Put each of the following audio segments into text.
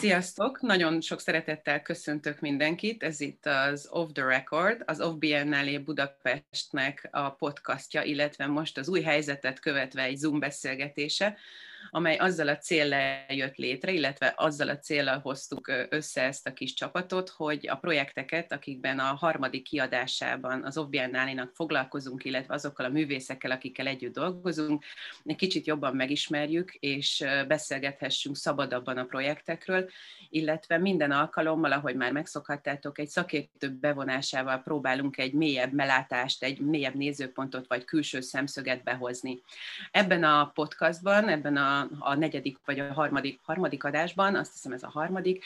Sziasztok! Nagyon sok szeretettel köszöntök mindenkit. Ez itt az Off the Record, az Off Biennale Budapestnek a podcastja, illetve most az új helyzetet követve egy Zoom beszélgetése, amely azzal a céllal jött létre, illetve azzal a céllal hoztuk össze ezt a kis csapatot, hogy a projekteket, akikben a harmadik kiadásában az Off Biennale-nak foglalkozunk, illetve azokkal a művészekkel, akikkel együtt dolgozunk, egy kicsit jobban megismerjük, és beszélgethessünk szabadabban a projektekről, illetve minden alkalommal, ahogy már megszokhattátok, egy szakértő bevonásával próbálunk egy mélyebb melátást, egy mélyebb nézőpontot vagy külső szemszöget behozni. Ebben a podcastban, ebben a, a negyedik vagy a harmadik, harmadik adásban, azt hiszem ez a harmadik,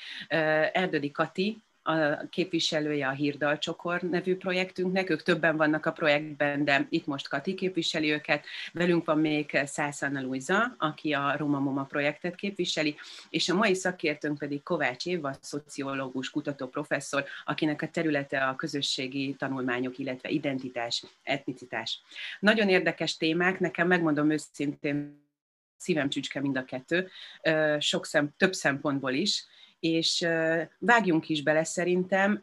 Erdődi Kati, a képviselője a Hírdalcsokor nevű projektünknek, ők többen vannak a projektben, de itt most Kati képviseli őket, velünk van még Szászanna Luisa, aki a Roma Moma projektet képviseli, és a mai szakértőnk pedig Kovács Éva, szociológus, kutató professzor, akinek a területe a közösségi tanulmányok, illetve identitás, etnicitás. Nagyon érdekes témák, nekem megmondom őszintén, szívem csücske mind a kettő, sok szem, több szempontból is, és vágjunk is bele szerintem.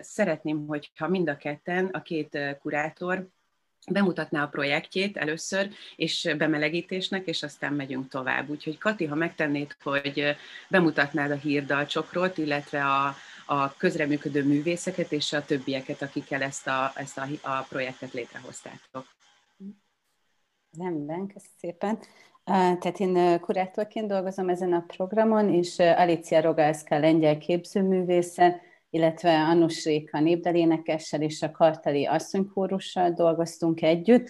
Szeretném, hogyha mind a ketten, a két kurátor bemutatná a projektjét először, és bemelegítésnek, és aztán megyünk tovább. Úgyhogy Kati, ha megtennéd, hogy bemutatnád a hírdalcsokrot, illetve a, a közreműködő művészeket és a többieket, akikkel ezt a, ezt a, a projektet létrehoztátok. Rendben, köszönöm szépen. Tehát én kurátorként dolgozom ezen a programon, és Alicia Rogalska lengyel képzőművésze, illetve Annus Réka népdalénekessel és a Kartali asszonykórussal dolgoztunk együtt,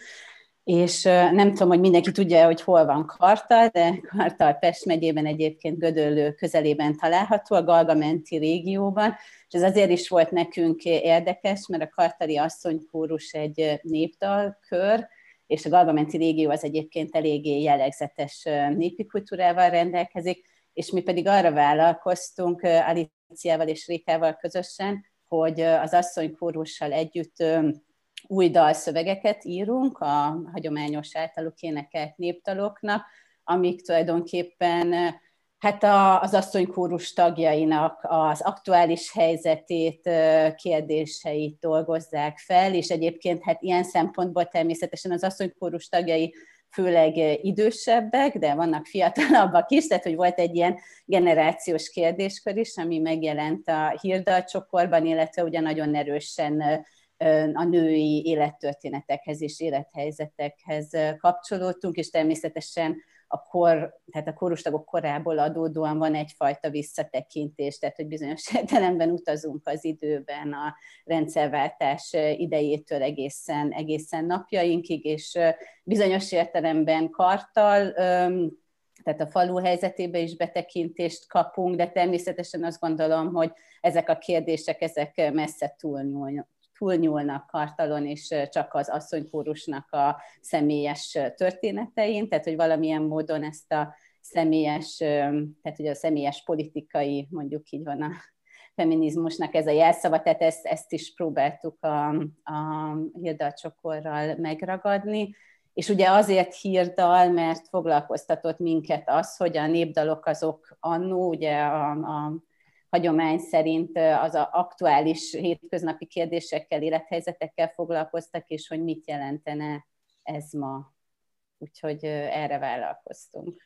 és nem tudom, hogy mindenki tudja, hogy hol van Kartal, de Kartal Pest megyében egyébként Gödöllő közelében található, a Galgamenti régióban, és ez azért is volt nekünk érdekes, mert a Kartali asszonykórus egy népdalkör, és a Galgamenti régió az egyébként eléggé jellegzetes népi kultúrával rendelkezik, és mi pedig arra vállalkoztunk Aliciával és Rékával közösen, hogy az asszonykórussal együtt új dalszövegeket írunk a hagyományos általuk énekelt néptaloknak, amik tulajdonképpen hát a, az asszonykórus tagjainak az aktuális helyzetét, kérdéseit dolgozzák fel, és egyébként hát ilyen szempontból természetesen az asszonykórus tagjai főleg idősebbek, de vannak fiatalabbak is, tehát hogy volt egy ilyen generációs kérdéskör is, ami megjelent a hírdalcsokorban, illetve ugye nagyon erősen a női élettörténetekhez és élethelyzetekhez kapcsolódtunk, és természetesen a kor, tehát a kórustagok korából adódóan van egyfajta visszatekintés, tehát hogy bizonyos értelemben utazunk az időben a rendszerváltás idejétől egészen, egészen napjainkig, és bizonyos értelemben kartal, tehát a falu helyzetébe is betekintést kapunk, de természetesen azt gondolom, hogy ezek a kérdések, ezek messze túlnyúlnak, túlnyúlnak kartalon, és csak az asszonykórusnak a személyes történetein, tehát hogy valamilyen módon ezt a személyes, tehát ugye a személyes politikai, mondjuk így van a feminizmusnak ez a jelszava, tehát ezt, ezt is próbáltuk a, a Hilda csokorral megragadni, és ugye azért hírdal, mert foglalkoztatott minket az, hogy a népdalok azok annó, ugye a, a hagyomány szerint az a aktuális hétköznapi kérdésekkel, élethelyzetekkel foglalkoztak, és hogy mit jelentene ez ma. Úgyhogy erre vállalkoztunk.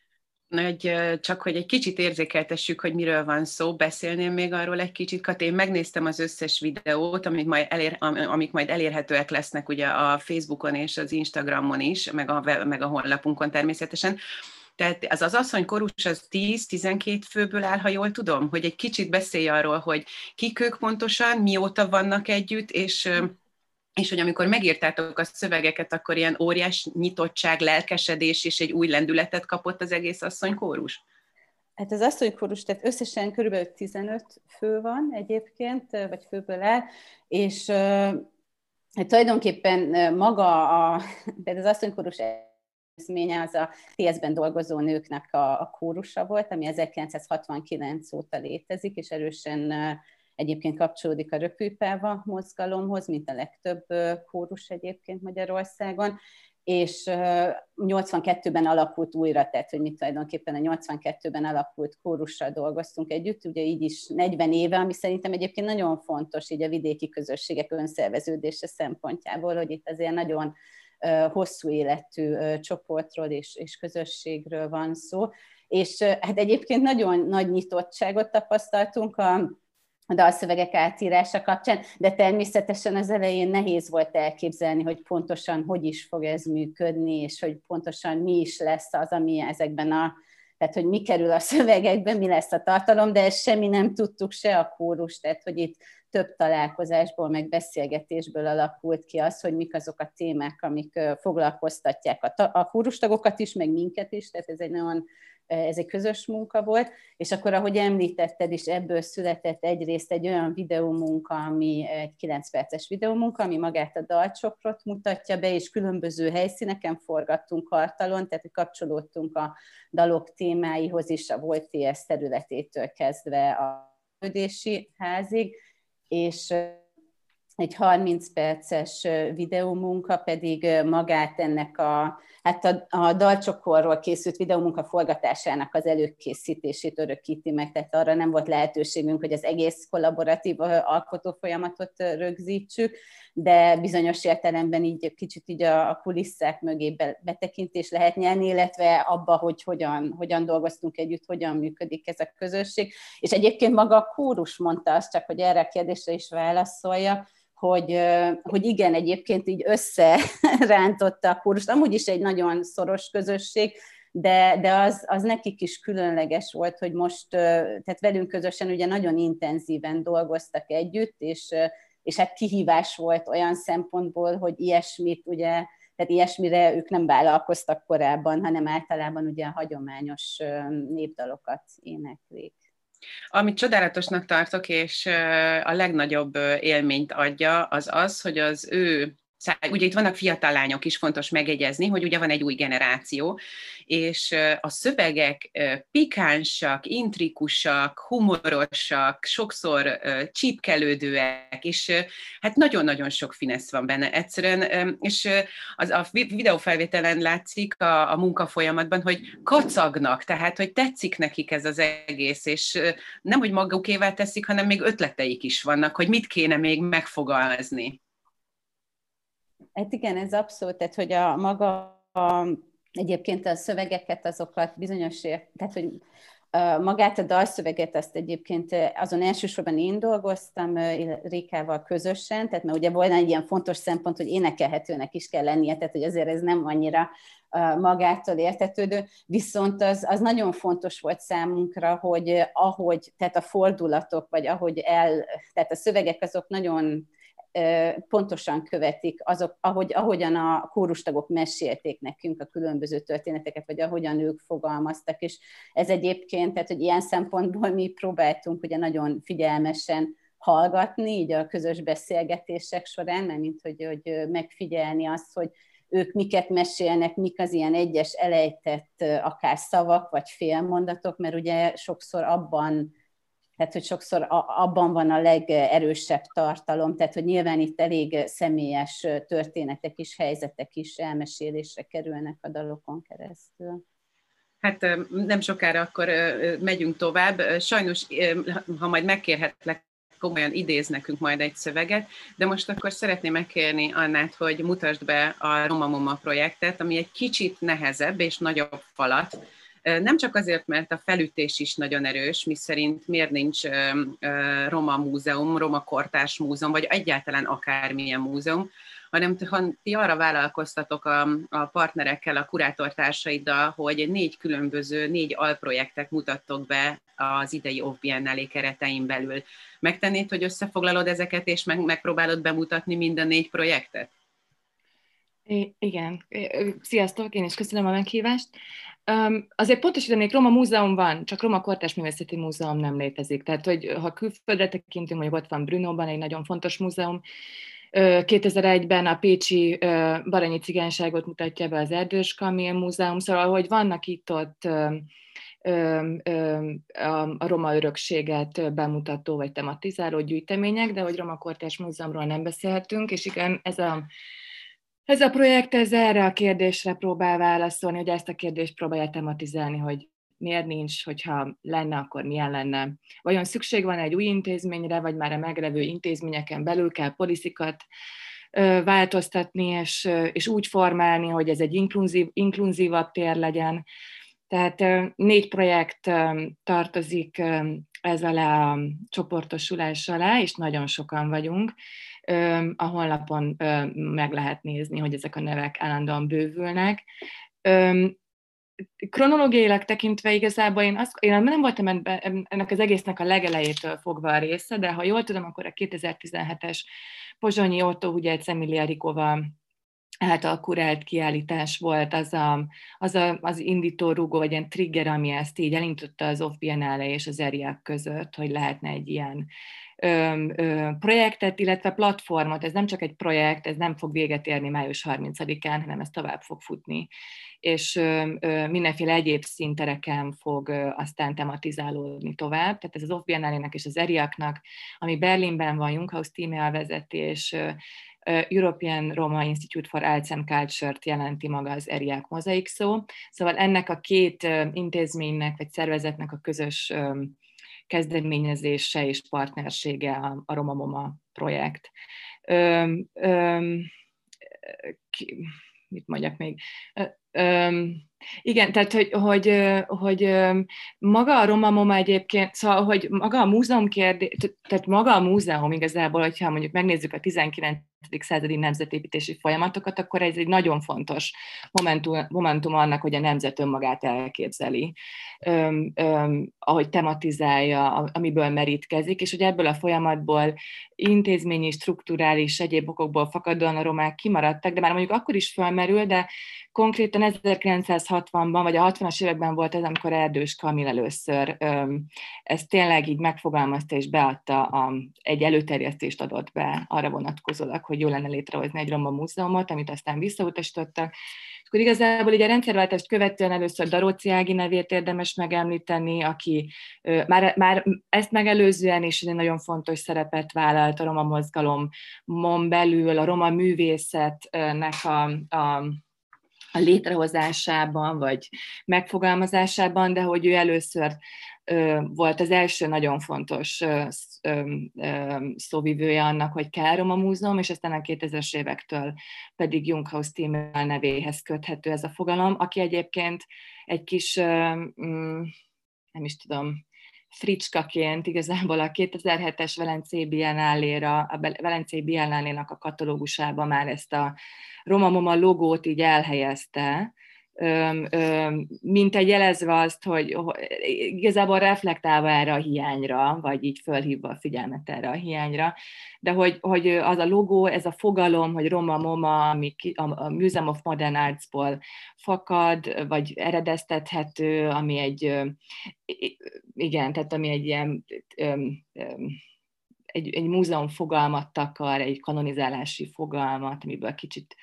Hogy csak hogy egy kicsit érzékeltessük, hogy miről van szó, beszélném még arról egy kicsit, Kat, én megnéztem az összes videót, amik majd, elér, amik majd elérhetőek lesznek ugye a Facebookon és az Instagramon is, meg a, meg a honlapunkon természetesen, tehát az az asszony korús az 10-12 főből áll, ha jól tudom, hogy egy kicsit beszélj arról, hogy kik ők pontosan, mióta vannak együtt, és és hogy amikor megírtátok a szövegeket, akkor ilyen óriás nyitottság, lelkesedés és egy új lendületet kapott az egész asszonykórus? Hát az asszonykórus, tehát összesen körülbelül 15 fő van egyébként, vagy főből áll, és hát tulajdonképpen maga a, tehát az asszonykórus intézménye az a TSZ-ben dolgozó nőknek a, a kórusa volt, ami 1969 óta létezik, és erősen egyébként kapcsolódik a röpülpáva mozgalomhoz, mint a legtöbb kórus egyébként Magyarországon, és 82-ben alakult újra, tehát hogy mit tulajdonképpen a 82-ben alakult kórussal dolgoztunk együtt, ugye így is 40 éve, ami szerintem egyébként nagyon fontos így a vidéki közösségek önszerveződése szempontjából, hogy itt azért nagyon hosszú életű csoportról és, és közösségről van szó. És hát egyébként nagyon nagy nyitottságot tapasztaltunk a dalszövegek átírása kapcsán, de természetesen az elején nehéz volt elképzelni, hogy pontosan hogy is fog ez működni, és hogy pontosan mi is lesz az, ami ezekben a, tehát hogy mi kerül a szövegekben, mi lesz a tartalom, de ezt semmi nem tudtuk, se a kórus, tehát hogy itt több találkozásból, meg beszélgetésből alakult ki az, hogy mik azok a témák, amik foglalkoztatják a, a kórustagokat is, meg minket is, tehát ez egy nagyon ez egy közös munka volt, és akkor, ahogy említetted is, ebből született egyrészt egy olyan videómunka, ami egy 9 perces videómunka, ami magát a dalcsokrot mutatja be, és különböző helyszíneken forgattunk kartalon, tehát kapcsolódtunk a dalok témáihoz is, a volt TS területétől kezdve a működési házig, és egy 30 perces videómunka pedig magát ennek a, hát a, a dalcsokorról készült videómunka forgatásának az előkészítését örökíti meg, tehát arra nem volt lehetőségünk, hogy az egész kollaboratív alkotó folyamatot rögzítsük, de bizonyos értelemben így kicsit így a, a kulisszák mögé betekintés lehet nyerni, illetve abba, hogy hogyan, hogyan dolgoztunk együtt, hogyan működik ez a közösség. És egyébként maga a kórus mondta azt, csak hogy erre a kérdésre is válaszolja, hogy, hogy igen, egyébként így összerántotta a kórust. Amúgy is egy nagyon szoros közösség, de, de az, az nekik is különleges volt, hogy most, tehát velünk közösen ugye nagyon intenzíven dolgoztak együtt, és, és hát kihívás volt olyan szempontból, hogy ilyesmit ugye, tehát ilyesmire ők nem vállalkoztak korábban, hanem általában ugye a hagyományos népdalokat éneklik. Amit csodálatosnak tartok, és a legnagyobb élményt adja, az az, hogy az ő ugye itt vannak fiatal lányok is, fontos megjegyezni, hogy ugye van egy új generáció, és a szövegek pikánsak, intrikusak, humorosak, sokszor csípkelődőek, és hát nagyon-nagyon sok finesz van benne egyszerűen, és az a videófelvételen látszik a, a munka folyamatban, hogy kacagnak, tehát hogy tetszik nekik ez az egész, és nem, hogy magukével teszik, hanem még ötleteik is vannak, hogy mit kéne még megfogalmazni. Hát igen, ez abszolút, tehát hogy a maga a, egyébként a szövegeket, azokat bizonyos, tehát hogy magát a dalszöveget azt egyébként azon elsősorban én dolgoztam Rékával közösen, tehát mert ugye volna egy ilyen fontos szempont, hogy énekelhetőnek is kell lennie, tehát hogy azért ez nem annyira magától értetődő, viszont az, az nagyon fontos volt számunkra, hogy ahogy, tehát a fordulatok, vagy ahogy el, tehát a szövegek azok nagyon pontosan követik azok, ahogy, ahogyan a kórustagok mesélték nekünk a különböző történeteket, vagy ahogyan ők fogalmaztak, és ez egyébként, tehát hogy ilyen szempontból mi próbáltunk ugye nagyon figyelmesen hallgatni, így a közös beszélgetések során, mert mint hogy, hogy megfigyelni azt, hogy ők miket mesélnek, mik az ilyen egyes elejtett akár szavak, vagy félmondatok, mert ugye sokszor abban tehát hogy sokszor abban van a legerősebb tartalom, tehát hogy nyilván itt elég személyes történetek is, helyzetek is elmesélésre kerülnek a dalokon keresztül. Hát nem sokára akkor megyünk tovább. Sajnos, ha majd megkérhetlek, komolyan idéz nekünk majd egy szöveget, de most akkor szeretném megkérni Annát, hogy mutasd be a Roma Moma projektet, ami egy kicsit nehezebb és nagyobb falat, nem csak azért, mert a felütés is nagyon erős, mi szerint miért nincs Roma múzeum, Roma kortárs múzeum, vagy egyáltalán akármilyen múzeum, hanem ha ti arra vállalkoztatok a, a partnerekkel, a kurátortársaiddal, hogy négy különböző, négy alprojektet mutattok be az idei Off keretein belül. Megtennéd, hogy összefoglalod ezeket, és meg, megpróbálod bemutatni mind a négy projektet? I- igen. Sziasztok, én is köszönöm a meghívást. Um, azért pontosítanék, Roma Múzeum van, csak Roma Kortás Művészeti Múzeum nem létezik. Tehát, hogy ha külföldre tekintünk, hogy ott van Brunóban egy nagyon fontos múzeum, 2001-ben a Pécsi Baranyi Cigányságot mutatja be az Erdős Kamil Múzeum, szóval, hogy vannak itt-ott a roma örökséget bemutató vagy tematizáló gyűjtemények, de hogy Roma Kortás Múzeumról nem beszélhetünk, és igen, ez a Ez a projekt ez erre a kérdésre próbál válaszolni, hogy ezt a kérdést próbálja tematizálni, hogy miért nincs, hogyha lenne, akkor milyen lenne. Vajon szükség van egy új intézményre, vagy már a meglevő intézményeken belül kell polizikat változtatni, és, és úgy formálni, hogy ez egy inkluzív, inkluzívabb tér legyen. Tehát négy projekt tartozik ez alá a csoportosulás alá, és nagyon sokan vagyunk. A honlapon meg lehet nézni, hogy ezek a nevek állandóan bővülnek. Kronológiailag tekintve igazából én, azt, én nem voltam ennek az egésznek a legelejétől fogva a része, de ha jól tudom, akkor a 2017-es Pozsonyi Otto ugye Emilia Rikova által kurált kiállítás volt az a, az, a, az indító rúgó, vagy ilyen trigger, ami ezt így elindította az Off Biennale és az ERIAC között, hogy lehetne egy ilyen projektet, illetve platformot. Ez nem csak egy projekt, ez nem fog véget érni május 30-án, hanem ez tovább fog futni és mindenféle egyéb színtereken fog aztán tematizálódni tovább. Tehát ez az Off és az ERIAC-nak, ami Berlinben van, Junghaus tímea vezeti, és European Roma Institute for Arts and Culture-t jelenti maga az ERIAC mozaik szó. Szóval ennek a két intézménynek vagy szervezetnek a közös kezdeményezése és partnersége a, a Roma Moma projekt. Öm, öm, ki, mit mondjak még? Öm, igen, tehát hogy, hogy, hogy maga a Roma Moma egyébként, szóval, hogy maga a múzeum kérdés, tehát maga a múzeum igazából, hogyha mondjuk megnézzük a 19 századi nemzetépítési folyamatokat, akkor ez egy nagyon fontos momentum, momentum annak, hogy a nemzet önmagát elképzeli, öm, öm, ahogy tematizálja, amiből merítkezik, és hogy ebből a folyamatból intézményi, strukturális, egyéb okokból fakadóan a romák kimaradtak, de már mondjuk akkor is felmerül, de konkrétan 1960-ban, vagy a 60-as években volt ez, amikor Erdős Kamil először ezt tényleg így megfogalmazta és beadta, a, egy előterjesztést adott be arra vonatkozólag, hogy jó lenne létrehozni egy Roma múzeumot, amit aztán visszautasítottak. És akkor igazából így a rendszerváltást követően először Daróci Ági nevét érdemes megemlíteni, aki már, már ezt megelőzően is egy nagyon fontos szerepet vállalt a roma mozgalomon belül, a roma művészetnek a, a a létrehozásában, vagy megfogalmazásában, de hogy ő először volt az első nagyon fontos szóvivője annak, hogy kell Roma Múzeum, és aztán a 2000-es évektől pedig Junghaus Tímel nevéhez köthető ez a fogalom, aki egyébként egy kis, mm, nem is tudom, fricskaként igazából a 2007-es Velencei Biennáléra, a Velencei Biennálénak a katalógusában már ezt a Roma Moma logót így elhelyezte, mint egy jelezve azt, hogy igazából reflektálva erre a hiányra, vagy így fölhívva a figyelmet erre a hiányra, de hogy, hogy az a logó, ez a fogalom, hogy Roma Moma, ami a Museum of Modern Arts-ból fakad, vagy eredeztethető, ami egy, igen, tehát ami egy ilyen egy, egy múzeum fogalmat takar, egy kanonizálási fogalmat, amiből kicsit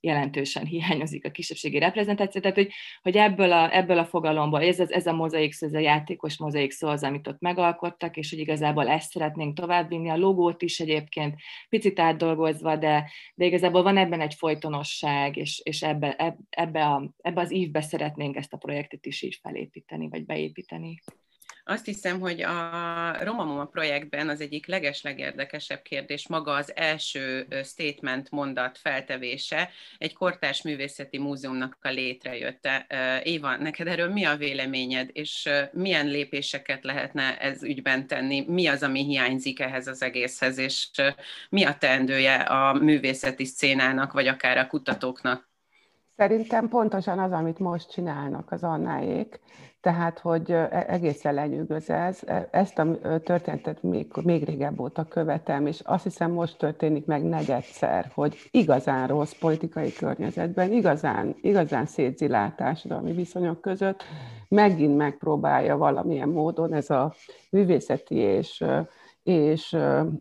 jelentősen hiányozik a kisebbségi reprezentáció, tehát hogy, hogy ebből, a, ebből a fogalomból, ez, ez a mozaik szó, ez a játékos mozaik szó az, amit ott megalkottak, és hogy igazából ezt szeretnénk továbbvinni, a logót is egyébként picit átdolgozva, de, de igazából van ebben egy folytonosság, és, és ebbe, ebbe, a, ebbe az ívbe szeretnénk ezt a projektet is így felépíteni, vagy beépíteni. Azt hiszem, hogy a Romamoma projektben az egyik legeslegérdekesebb kérdés maga az első statement mondat feltevése, egy kortárs művészeti múzeumnak a létrejötte. Éva, neked erről mi a véleményed, és milyen lépéseket lehetne ez ügyben tenni? Mi az, ami hiányzik ehhez az egészhez, és mi a teendője a művészeti szcénának, vagy akár a kutatóknak? Szerintem pontosan az, amit most csinálnak az Annáék, tehát, hogy e, egészen lenyűgöz ez. E, ezt a történetet még, még régebb óta követem, és azt hiszem most történik meg negyedszer, hogy igazán rossz politikai környezetben, igazán, igazán szétzilált társadalmi viszonyok között megint megpróbálja valamilyen módon ez a művészeti és, és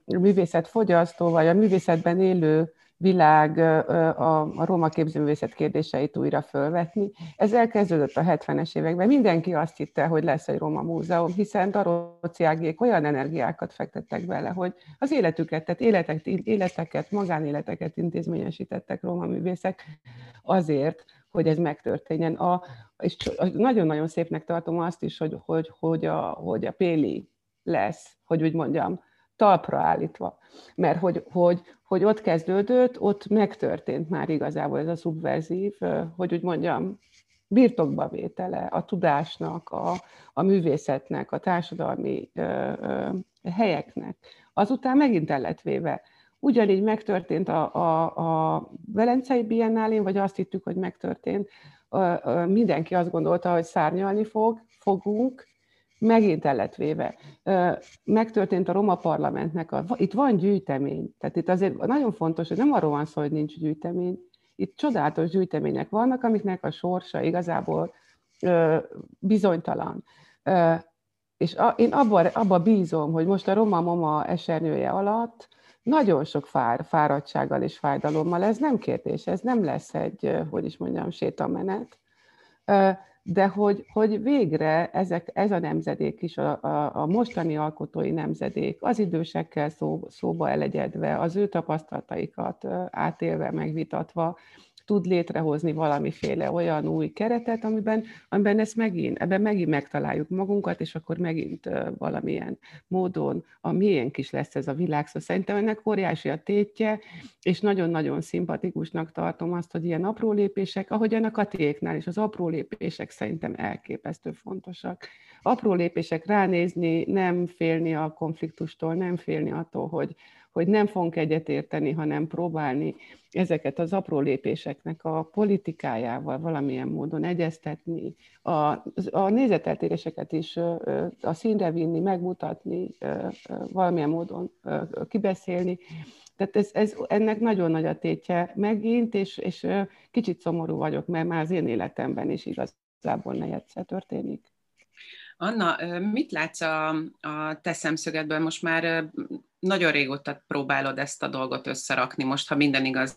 művészetfogyasztó, vagy a művészetben élő világ a, a képzőművészet kérdéseit újra fölvetni. Ez elkezdődött a 70-es években. Mindenki azt hitte, hogy lesz egy roma múzeum, hiszen Daróciágék olyan energiákat fektettek bele, hogy az életüket, tehát életek, életeket, magánéleteket intézményesítettek roma művészek azért, hogy ez megtörténjen. A, és nagyon-nagyon szépnek tartom azt is, hogy, hogy, hogy, a, hogy a Péli lesz, hogy úgy mondjam, talpra állítva. Mert hogy, hogy, hogy ott kezdődött, ott megtörtént már igazából ez a szubverzív, hogy úgy mondjam, birtokba vétele a tudásnak, a, a művészetnek, a társadalmi ö, ö, helyeknek. Azután megint el lett véve. Ugyanígy megtörtént a, a, a Velencei Biennálén, vagy azt hittük, hogy megtörtént. Mindenki azt gondolta, hogy szárnyalni fog, fogunk, megint el lett véve. Megtörtént a Roma parlamentnek, a, itt van gyűjtemény, tehát itt azért nagyon fontos, hogy nem arról van szó, hogy nincs gyűjtemény, itt csodálatos gyűjtemények vannak, amiknek a sorsa igazából bizonytalan. És én abba, abba bízom, hogy most a Roma Moma esernyője alatt nagyon sok fár, fáradtsággal és fájdalommal, ez nem kérdés, ez nem lesz egy, hogy is mondjam, sétamenet, de hogy, hogy végre ezek, ez a nemzedék is, a, a, a mostani alkotói nemzedék, az idősekkel szó, szóba elegyedve, az ő tapasztalataikat átélve, megvitatva, tud létrehozni valamiféle olyan új keretet, amiben, amiben ezt megint, ebben megint megtaláljuk magunkat, és akkor megint valamilyen módon a miénk is lesz ez a világ. Szóval szerintem ennek óriási a tétje, és nagyon-nagyon szimpatikusnak tartom azt, hogy ilyen apró lépések, ahogyan a katéknál is, az apró lépések szerintem elképesztő fontosak. Apró lépések ránézni, nem félni a konfliktustól, nem félni attól, hogy, hogy nem fogunk egyetérteni, hanem próbálni ezeket az apró lépéseknek a politikájával valamilyen módon egyeztetni, a, a nézeteltéréseket is a színre vinni, megmutatni, valamilyen módon kibeszélni. Tehát ez, ez, ennek nagyon nagy a tétje megint, és, és kicsit szomorú vagyok, mert már az én életemben is igazából negyedszer történik. Anna, mit látsz a, a te szemszögedben? Most már nagyon régóta próbálod ezt a dolgot összerakni. Most, ha minden igaz,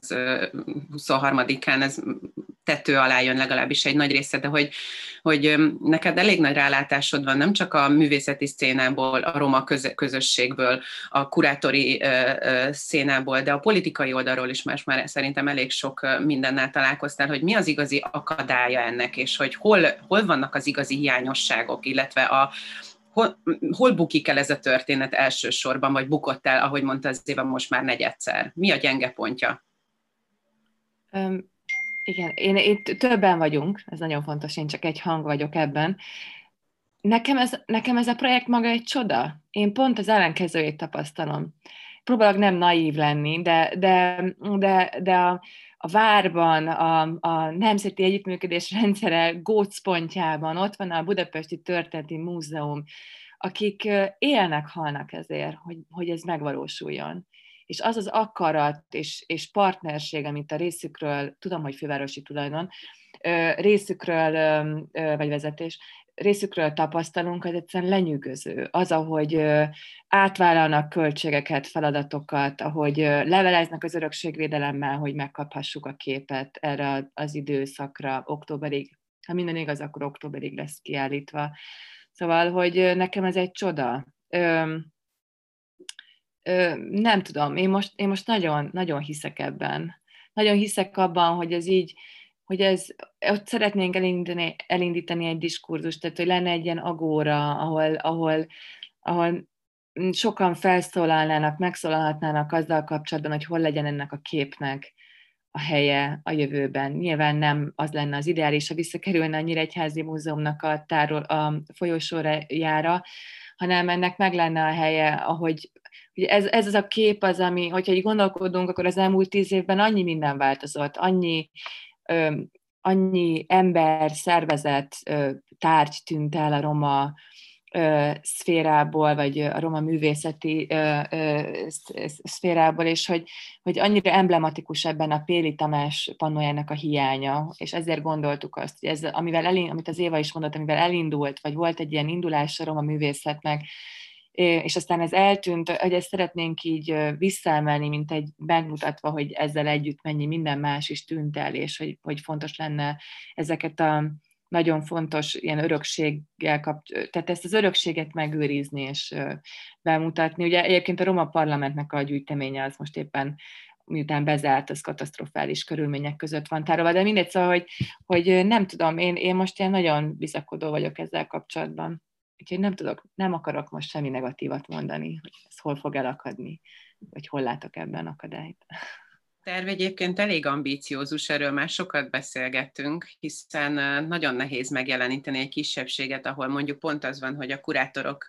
23-án ez tető alá jön legalábbis egy nagy része, de hogy, hogy neked elég nagy rálátásod van, nem csak a művészeti szénából, a roma közösségből, a kurátori szénából, de a politikai oldalról is más már szerintem elég sok mindennel találkoztál, hogy mi az igazi akadálya ennek, és hogy hol, hol vannak az igazi hiányosságok, illetve a, hol, hol bukik el ez a történet elsősorban, vagy bukott el, ahogy mondta az éve most már negyedszer? Mi a gyenge pontja? Um, igen, én, itt többen vagyunk, ez nagyon fontos, én csak egy hang vagyok ebben. Nekem ez, nekem ez a projekt maga egy csoda. Én pont az ellenkezőjét tapasztalom. Próbálok nem naív lenni, de, de, de, de a, a várban, a, a Nemzeti Együttműködés rendszere gócpontjában ott van a Budapesti Történeti Múzeum, akik élnek, halnak ezért, hogy, hogy ez megvalósuljon. És az az akarat és, és partnerség, amit a részükről, tudom, hogy fővárosi tulajdon, részükről, vagy vezetés, részükről tapasztalunk, az egyszerűen lenyűgöző. Az, ahogy átvállalnak költségeket, feladatokat, ahogy leveleznek az örökségvédelemmel, hogy megkaphassuk a képet erre az időszakra, októberig. Ha minden igaz, akkor októberig lesz kiállítva. Szóval, hogy nekem ez egy csoda. Ö, ö, nem tudom, én most, én most nagyon, nagyon hiszek ebben. Nagyon hiszek abban, hogy ez így, hogy ez, ott szeretnénk elindítani, elindítani egy diskurzust, tehát hogy lenne egy ilyen agóra, ahol, ahol, ahol sokan felszólalnának, megszólalhatnának azzal kapcsolatban, hogy hol legyen ennek a képnek a helye a jövőben. Nyilván nem az lenne az ideális, ha visszakerülne a Nyíregyházi Múzeumnak a, tárol, a folyosójára, hanem ennek meg lenne a helye, ahogy ugye ez, ez az a kép az, ami, hogyha így gondolkodunk, akkor az elmúlt tíz évben annyi minden változott, annyi annyi ember, szervezet, tárgy tűnt el a roma szférából, vagy a roma művészeti szférából, és hogy, hogy annyira emblematikus ebben a Péli Tamás pannójának a hiánya, és ezért gondoltuk azt, hogy ez, amivel elind, amit az Éva is mondott, amivel elindult, vagy volt egy ilyen indulás a roma művészetnek, és aztán ez eltűnt, hogy ezt szeretnénk így visszaemelni, mint egy megmutatva, hogy ezzel együtt mennyi minden más is tűnt el, és hogy, hogy fontos lenne ezeket a nagyon fontos ilyen örökséggel kap, tehát ezt az örökséget megőrizni és bemutatni. Ugye egyébként a Roma Parlamentnek a gyűjteménye az most éppen miután bezárt, az katasztrofális körülmények között van tárolva, de mindegy, szóval, hogy, hogy nem tudom, én, én most ilyen nagyon bizakodó vagyok ezzel kapcsolatban. Úgyhogy nem tudok, nem akarok most semmi negatívat mondani, hogy ez hol fog elakadni, vagy hol látok ebben akadályt terv egyébként elég ambíciózus, erről már sokat beszélgettünk, hiszen nagyon nehéz megjeleníteni egy kisebbséget, ahol mondjuk pont az van, hogy a kurátorok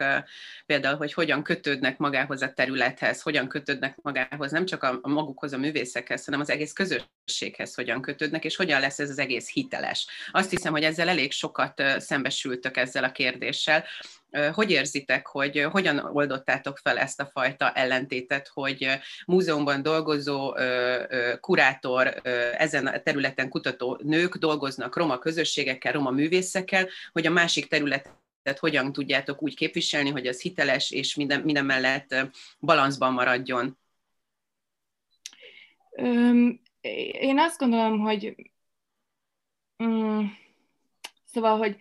például, hogy hogyan kötődnek magához a területhez, hogyan kötődnek magához, nem csak a magukhoz, a művészekhez, hanem az egész közösséghez hogyan kötődnek, és hogyan lesz ez az egész hiteles. Azt hiszem, hogy ezzel elég sokat szembesültök ezzel a kérdéssel, hogy érzitek, hogy hogyan oldottátok fel ezt a fajta ellentétet, hogy múzeumban dolgozó kurátor, ezen a területen kutató nők dolgoznak roma közösségekkel, roma művészekkel, hogy a másik terület tehát hogyan tudjátok úgy képviselni, hogy az hiteles és minden, minden mellett balanszban maradjon? Én azt gondolom, hogy mm, szóval, hogy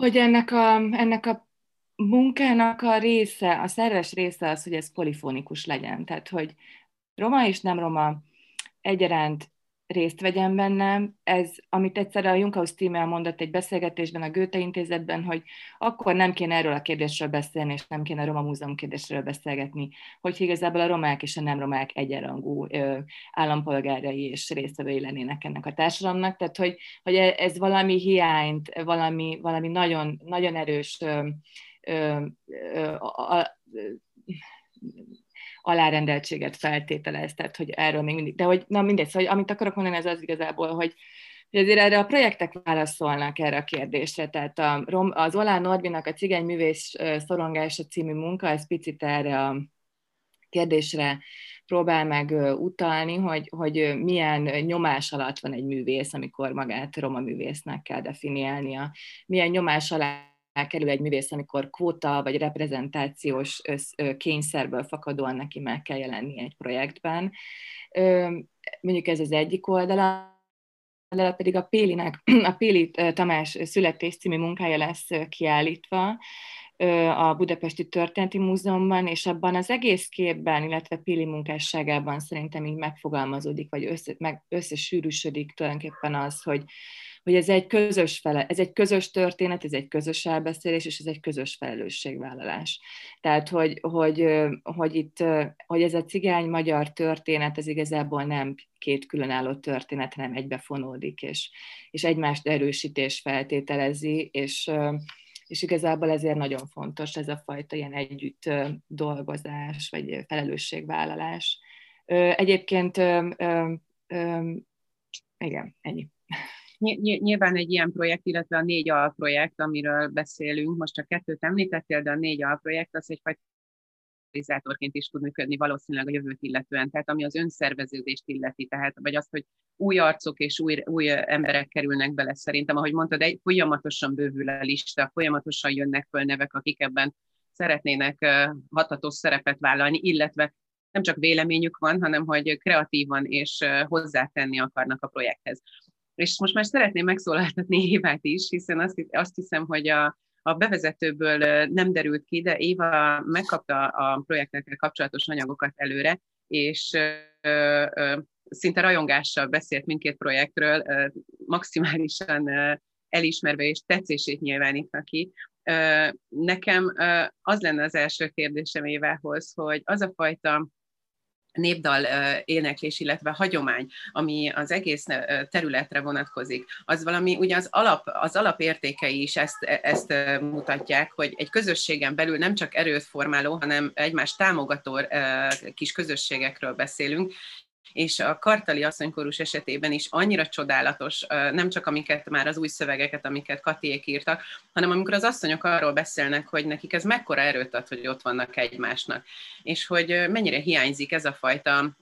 hogy ennek a, ennek a munkának a része, a szerves része az, hogy ez polifonikus legyen. Tehát, hogy roma és nem roma egyaránt részt vegyen benne. Ez, amit egyszer a Junkhaus tímmel mondott egy beszélgetésben a Goethe intézetben, hogy akkor nem kéne erről a kérdésről beszélni, és nem kéne a Roma Múzeum kérdésről beszélgetni, hogy igazából a romák és a nem romák egyenrangú ö, állampolgárai és résztvevői lennének ennek a társadalomnak. Tehát, hogy, hogy e, ez valami hiányt, valami, valami nagyon, nagyon erős ö, ö, a, a, alárendeltséget feltételez, tehát hogy erről még mindig, de hogy na mindegy, szóval amit akarok mondani, ez az igazából, hogy hogy azért erre a projektek válaszolnak erre a kérdésre, tehát a, az Olán Norbinak a Cigány Művész Szorongása című munka, ez picit erre a kérdésre próbál meg utalni, hogy, hogy milyen nyomás alatt van egy művész, amikor magát roma művésznek kell definiálnia, milyen nyomás alá kerül egy művész, amikor kvóta vagy reprezentációs kényszerből fakadóan neki meg kell jelenni egy projektben. Mondjuk ez az egyik oldala, oldala pedig a Pélinek, a Péli Tamás születés című munkája lesz kiállítva, a Budapesti Történeti Múzeumban, és abban az egész képben, illetve Pili munkásságában szerintem így megfogalmazódik, vagy össze, meg összesűrűsödik tulajdonképpen az, hogy, hogy ez egy közös fele, ez egy közös történet, ez egy közös elbeszélés, és ez egy közös felelősségvállalás. Tehát, hogy, hogy, hogy itt, hogy ez a cigány-magyar történet, ez igazából nem két különálló történet, hanem egybefonódik, és, és egymást erősítés feltételezi, és, és igazából ezért nagyon fontos ez a fajta ilyen együtt dolgozás, vagy felelősségvállalás. Egyébként, igen, ennyi. Nyilván egy ilyen projekt, illetve a négy alprojekt, amiről beszélünk, most csak kettőt említettél, de a négy alprojekt az egyfajta katalizátorként is tud működni valószínűleg a jövőt illetően, tehát ami az önszerveződést illeti, tehát vagy azt, hogy új arcok és új, új emberek kerülnek bele szerintem, ahogy mondtad, egy folyamatosan bővül a lista, folyamatosan jönnek föl nevek, akik ebben szeretnének hatatos szerepet vállalni, illetve nem csak véleményük van, hanem hogy kreatívan és hozzátenni akarnak a projekthez. És most már szeretném megszólaltatni Évát is, hiszen azt, azt hiszem, hogy a, a bevezetőből nem derült ki, de Éva megkapta a projektekkel kapcsolatos anyagokat előre, és ö, ö, szinte rajongással beszélt mindkét projektről, ö, maximálisan ö, elismerve és tetszését nyilvánítva ki. Nekem az lenne az első kérdésem Évához, hogy az a fajta népdal éneklés, illetve hagyomány, ami az egész területre vonatkozik, az valami, ugye az, alap, az alapértékei is ezt, ezt mutatják, hogy egy közösségen belül nem csak erőt formáló, hanem egymást támogató kis közösségekről beszélünk, és a kartali asszonykórus esetében is annyira csodálatos, nem csak amiket már az új szövegeket, amiket Katiék írtak, hanem amikor az asszonyok arról beszélnek, hogy nekik ez mekkora erőt ad, hogy ott vannak egymásnak, és hogy mennyire hiányzik ez a fajta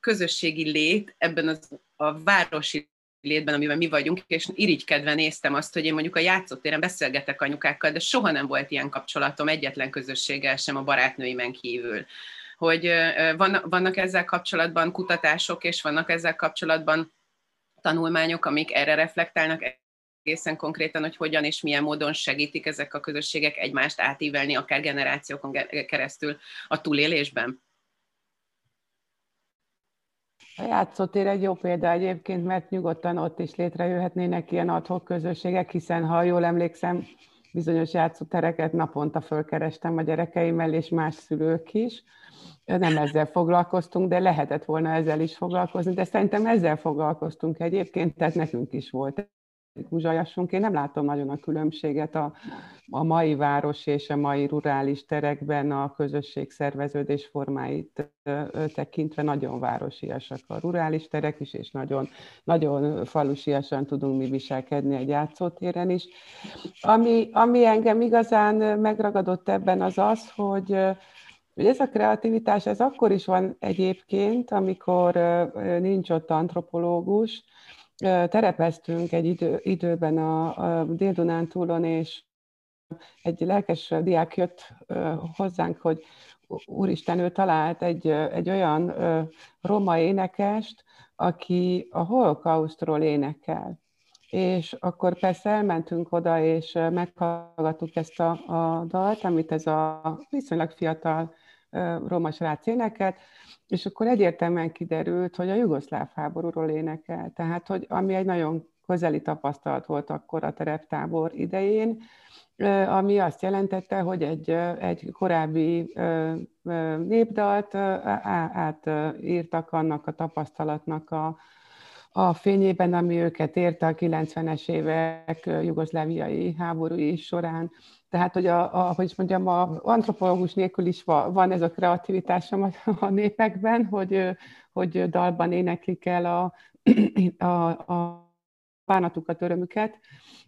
közösségi lét ebben az, a városi létben, amiben mi vagyunk, és irigykedve néztem azt, hogy én mondjuk a játszótéren beszélgetek anyukákkal, de soha nem volt ilyen kapcsolatom egyetlen közösséggel sem a barátnőimen kívül. Hogy vannak ezzel kapcsolatban kutatások, és vannak ezzel kapcsolatban tanulmányok, amik erre reflektálnak egészen konkrétan, hogy hogyan és milyen módon segítik ezek a közösségek egymást átívelni, akár generációkon keresztül a túlélésben? A játszótér egy jó példa egyébként, mert nyugodtan ott is létrejöhetnének ilyen adhok közösségek, hiszen ha jól emlékszem, bizonyos játszótereket naponta fölkerestem a gyerekeimmel, és más szülők is. Nem ezzel foglalkoztunk, de lehetett volna ezzel is foglalkozni, de szerintem ezzel foglalkoztunk egyébként, tehát nekünk is volt Uzsajassunk. Én nem látom nagyon a különbséget a, a mai város és a mai rurális terekben a közösség szerveződés formáit tekintve nagyon városiasak a rurális terek is, és nagyon, nagyon falusiasan tudunk mi viselkedni egy játszótéren is. Ami, ami engem igazán megragadott ebben az az, hogy hogy ez a kreativitás, ez akkor is van egyébként, amikor nincs ott antropológus, terepeztünk egy idő, időben a, a Dél-Dunántúlon, és egy lelkes diák jött hozzánk, hogy úristen, ő talált egy, egy olyan roma énekest, aki a holokausztról énekel. És akkor persze elmentünk oda, és meghallgattuk ezt a, a dalt, amit ez a viszonylag fiatal roma srác énekelt, és akkor egyértelműen kiderült, hogy a jugoszláv háborúról énekel. Tehát, hogy ami egy nagyon közeli tapasztalat volt akkor a tereptábor idején, ami azt jelentette, hogy egy, egy korábbi népdalt átírtak annak a tapasztalatnak a, a fényében, ami őket érte a 90-es évek jugoszláviai háborúi során. Tehát, hogy a, a, hogy is mondjam, a antropológus nélkül is van, ez a kreativitás a, a népekben, hogy, hogy dalban éneklik el a, a, a bánatukat, örömüket.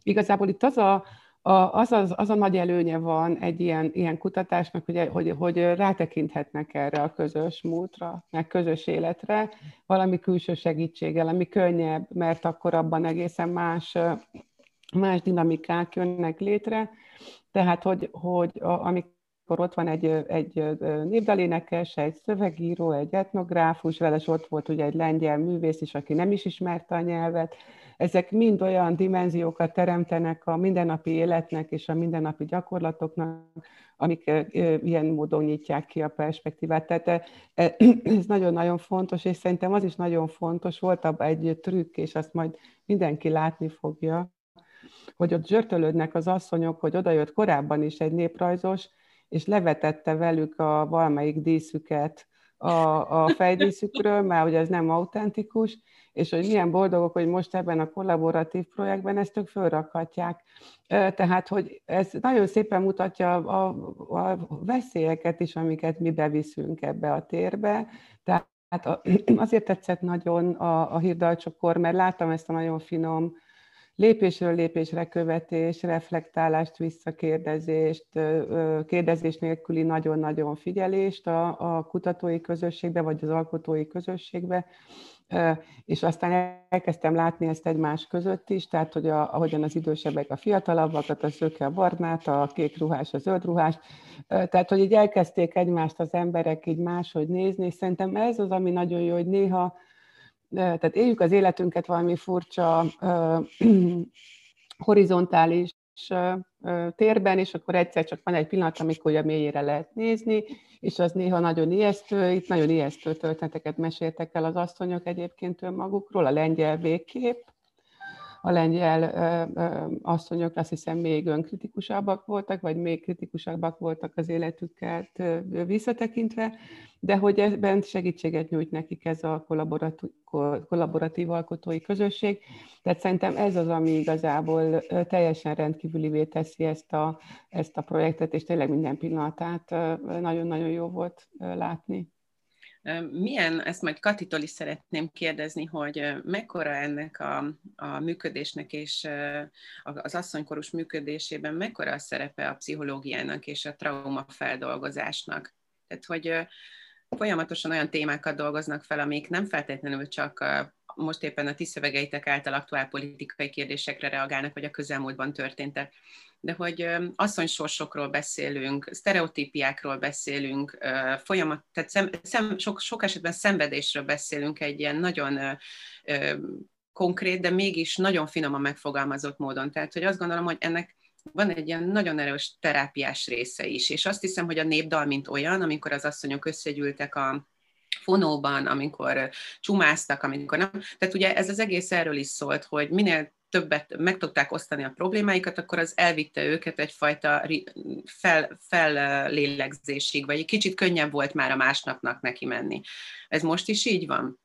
Igazából itt az a, a, az, az, az a nagy előnye van egy ilyen, ilyen kutatásnak, hogy, hogy, hogy rátekinthetnek erre a közös múltra, meg közös életre, valami külső segítséggel, ami könnyebb, mert akkor abban egészen más, más dinamikák jönnek létre, tehát, hogy, hogy amikor ott van egy, egy névdalénekes, egy szövegíró, egy etnográfus, vele ott volt ugye egy lengyel művész is, aki nem is ismerte a nyelvet, ezek mind olyan dimenziókat teremtenek a mindennapi életnek és a mindennapi gyakorlatoknak, amik ilyen módon nyitják ki a perspektívát. Tehát ez nagyon-nagyon fontos, és szerintem az is nagyon fontos, volt abban egy trükk, és azt majd mindenki látni fogja, hogy ott zsörtölődnek az asszonyok, hogy odajött korábban is egy néprajzos, és levetette velük a valamelyik díszüket a, a fejdíszükről, mert ugye ez nem autentikus, és hogy milyen boldogok, hogy most ebben a kollaboratív projektben ezt ők fölrakhatják. Tehát, hogy ez nagyon szépen mutatja a, a, veszélyeket is, amiket mi beviszünk ebbe a térbe. Tehát azért tetszett nagyon a, a hírdalcsokor, mert láttam ezt a nagyon finom lépésről lépésre követés, reflektálást, visszakérdezést, kérdezés nélküli nagyon-nagyon figyelést a, a kutatói közösségbe, vagy az alkotói közösségbe, és aztán elkezdtem látni ezt egymás között is, tehát hogy a, ahogyan az idősebbek a fiatalabbakat, a szöke a barnát, a kék ruhás a zöld ruhás, tehát hogy így elkezdték egymást az emberek így máshogy nézni, és szerintem ez az, ami nagyon jó, hogy néha tehát éljük az életünket valami furcsa horizontális térben, és akkor egyszer csak van egy pillanat, amikor a mélyére lehet nézni, és az néha nagyon ijesztő, itt nagyon ijesztő történeteket meséltek el az asszonyok egyébként önmagukról, a lengyel végkép, a lengyel asszonyok azt hiszem még önkritikusabbak voltak, vagy még kritikusabbak voltak az életüket visszatekintve, de hogy ebben segítséget nyújt nekik ez a kollaboratív, alkotói közösség. Tehát szerintem ez az, ami igazából teljesen rendkívülivé teszi ezt a, ezt a projektet, és tényleg minden pillanatát nagyon-nagyon jó volt látni. Milyen, ezt majd Katitól is szeretném kérdezni, hogy mekkora ennek a, a működésnek és az asszonykorús működésében mekkora a szerepe a pszichológiának és a traumafeldolgozásnak? Tehát, hogy folyamatosan olyan témákat dolgoznak fel, amik nem feltétlenül csak most éppen a ti szövegeitek által aktuál politikai kérdésekre reagálnak, vagy a közelmúltban történtek. De hogy asszonysorsokról beszélünk, sztereotípiákról beszélünk, folyamat, tehát szem, szem, sok, sok esetben szenvedésről beszélünk egy ilyen nagyon konkrét, de mégis nagyon finoman megfogalmazott módon. Tehát, hogy azt gondolom, hogy ennek van egy ilyen nagyon erős terápiás része is, és azt hiszem, hogy a népdal, mint olyan, amikor az asszonyok összegyűltek a fonóban, amikor csumáztak, amikor nem. Tehát ugye ez az egész erről is szólt, hogy minél többet meg tudták osztani a problémáikat, akkor az elvitte őket egyfajta fel, fellélegzésig, vagy egy kicsit könnyebb volt már a másnapnak neki menni. Ez most is így van?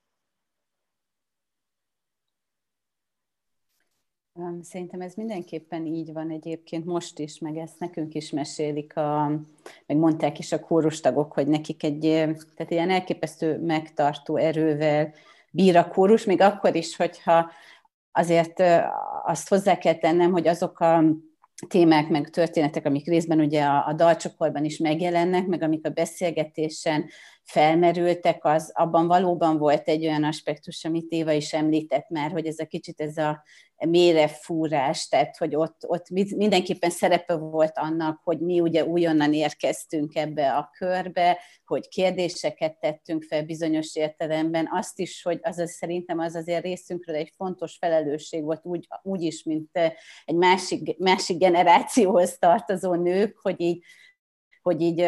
Szerintem ez mindenképpen így van egyébként most is, meg ezt nekünk is mesélik, a, meg mondták is a kórustagok, hogy nekik egy tehát ilyen elképesztő megtartó erővel bír a kórus, még akkor is, hogyha azért azt hozzá kell tennem, hogy azok a témák, meg történetek, amik részben ugye a, a dalcsokorban is megjelennek, meg amik a beszélgetésen felmerültek, az abban valóban volt egy olyan aspektus, amit Éva is említett már, hogy ez a kicsit ez a mélyre fúrás, tehát hogy ott, ott mindenképpen szerepe volt annak, hogy mi ugye újonnan érkeztünk ebbe a körbe, hogy kérdéseket tettünk fel bizonyos értelemben, azt is, hogy az, szerintem az azért részünkről egy fontos felelősség volt úgy, úgy is, mint egy másik, másik generációhoz tartozó nők, hogy így, hogy így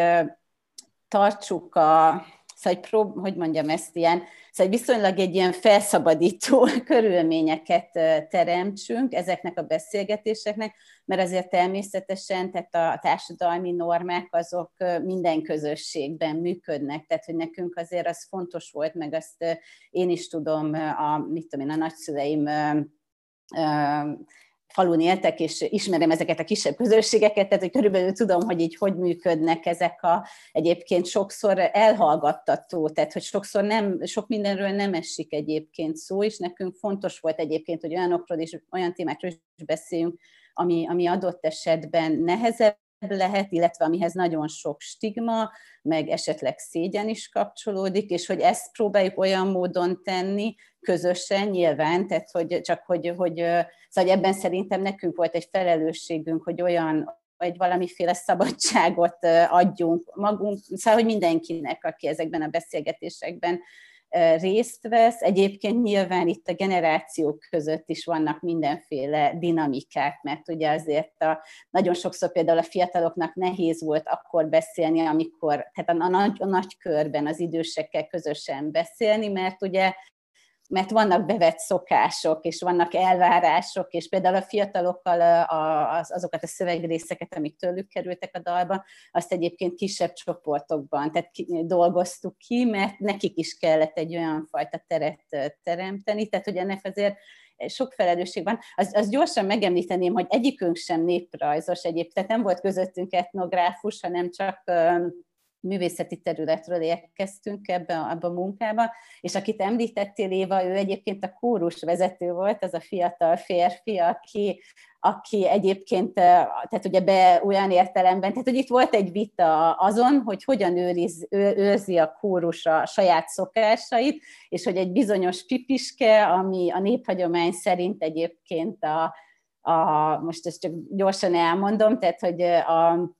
tartsuk a, szóval, hogy, prób, hogy mondjam ezt ilyen, szóval viszonylag egy ilyen felszabadító körülményeket teremtsünk ezeknek a beszélgetéseknek, mert azért természetesen, tehát a társadalmi normák azok minden közösségben működnek, tehát hogy nekünk azért az fontos volt, meg azt én is tudom, a, mit tudom én, a nagyszüleim falun éltek, és ismerem ezeket a kisebb közösségeket, tehát hogy körülbelül tudom, hogy így hogy működnek ezek a egyébként sokszor elhallgattató, tehát hogy sokszor nem, sok mindenről nem esik egyébként szó, és nekünk fontos volt egyébként, hogy olyanokról és olyan témákról is beszéljünk, ami, ami adott esetben nehezebb lehet, illetve amihez nagyon sok stigma, meg esetleg szégyen is kapcsolódik, és hogy ezt próbáljuk olyan módon tenni, közösen nyilván, tehát hogy csak hogy, hogy szóval ebben szerintem nekünk volt egy felelősségünk, hogy olyan vagy valamiféle szabadságot adjunk magunk, szóval hogy mindenkinek, aki ezekben a beszélgetésekben részt vesz. Egyébként nyilván itt a generációk között is vannak mindenféle dinamikák, mert ugye azért a, nagyon sokszor például a fiataloknak nehéz volt akkor beszélni, amikor, tehát a, a, nagy, a nagy körben az idősekkel közösen beszélni, mert ugye mert vannak bevett szokások, és vannak elvárások, és például a fiatalokkal az, azokat a szövegrészeket, amik tőlük kerültek a dalba, azt egyébként kisebb csoportokban tehát dolgoztuk ki, mert nekik is kellett egy olyan fajta teret teremteni, tehát hogy ennek azért sok felelősség van. Az, az gyorsan megemlíteném, hogy egyikünk sem néprajzos egyébként, tehát nem volt közöttünk etnográfus, hanem csak művészeti területről érkeztünk ebbe, ebbe a munkába, és akit említettél, Éva, ő egyébként a kórus vezető volt, az a fiatal férfi, aki, aki egyébként, tehát ugye be olyan értelemben, tehát hogy itt volt egy vita azon, hogy hogyan őriz, őrzi a kórus a saját szokásait, és hogy egy bizonyos pipiske, ami a néphagyomány szerint egyébként a, a most ezt csak gyorsan elmondom, tehát hogy a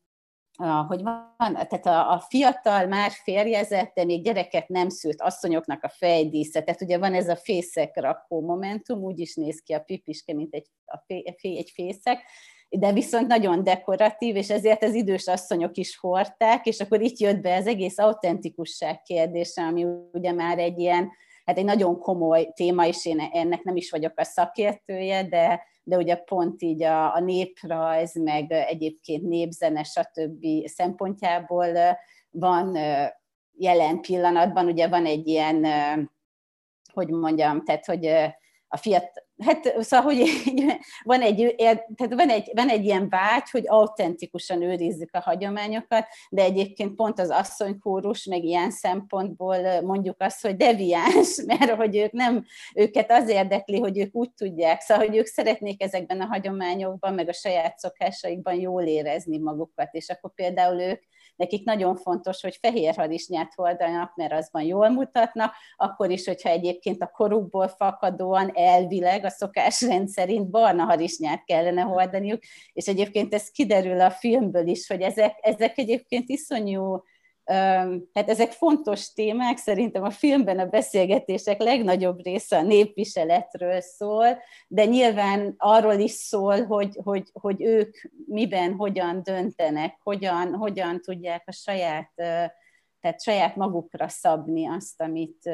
hogy van, tehát a, a fiatal, már férjezett, de még gyereket nem szült asszonyoknak a fejdísze, tehát ugye van ez a fészek rakó momentum, úgy is néz ki a pipiske, mint egy, a fé, egy fészek, de viszont nagyon dekoratív, és ezért az idős asszonyok is hordták, és akkor itt jött be az egész autentikusság kérdése, ami ugye már egy ilyen, hát egy nagyon komoly téma, és én ennek nem is vagyok a szakértője, de, de ugye pont így a, a néprajz, meg egyébként népzene, stb. szempontjából van jelen pillanatban, ugye van egy ilyen, hogy mondjam, tehát hogy a fiat, Hát szóval, hogy van egy, tehát van, egy, van egy ilyen vágy, hogy autentikusan őrizzük a hagyományokat, de egyébként pont az asszonykórus meg ilyen szempontból mondjuk azt, hogy deviáns, mert hogy ők nem, őket az érdekli, hogy ők úgy tudják, szóval, hogy ők szeretnék ezekben a hagyományokban, meg a saját szokásaikban jól érezni magukat, és akkor például ők nekik nagyon fontos, hogy fehér harisnyát hordanak, mert azban jól mutatnak, akkor is, hogyha egyébként a korukból fakadóan elvileg a szokásrend szerint barna harisnyát kellene hordaniuk, és egyébként ez kiderül a filmből is, hogy ezek, ezek egyébként iszonyú Hát ezek fontos témák, szerintem a filmben a beszélgetések legnagyobb része a népviseletről szól, de nyilván arról is szól, hogy, hogy, hogy ők miben, hogyan döntenek, hogyan, hogyan tudják a saját, tehát saját magukra szabni azt, amit,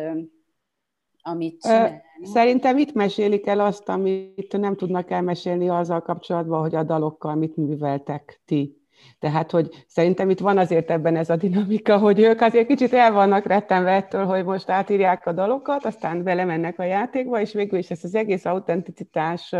amit csinálnak. Szerintem itt mesélik el azt, amit nem tudnak elmesélni azzal kapcsolatban, hogy a dalokkal mit műveltek ti tehát, hogy szerintem itt van azért ebben ez a dinamika, hogy ők azért kicsit el vannak rettenve ettől, hogy most átírják a dalokat, aztán belemennek a játékba, és végül is ezt az egész autenticitás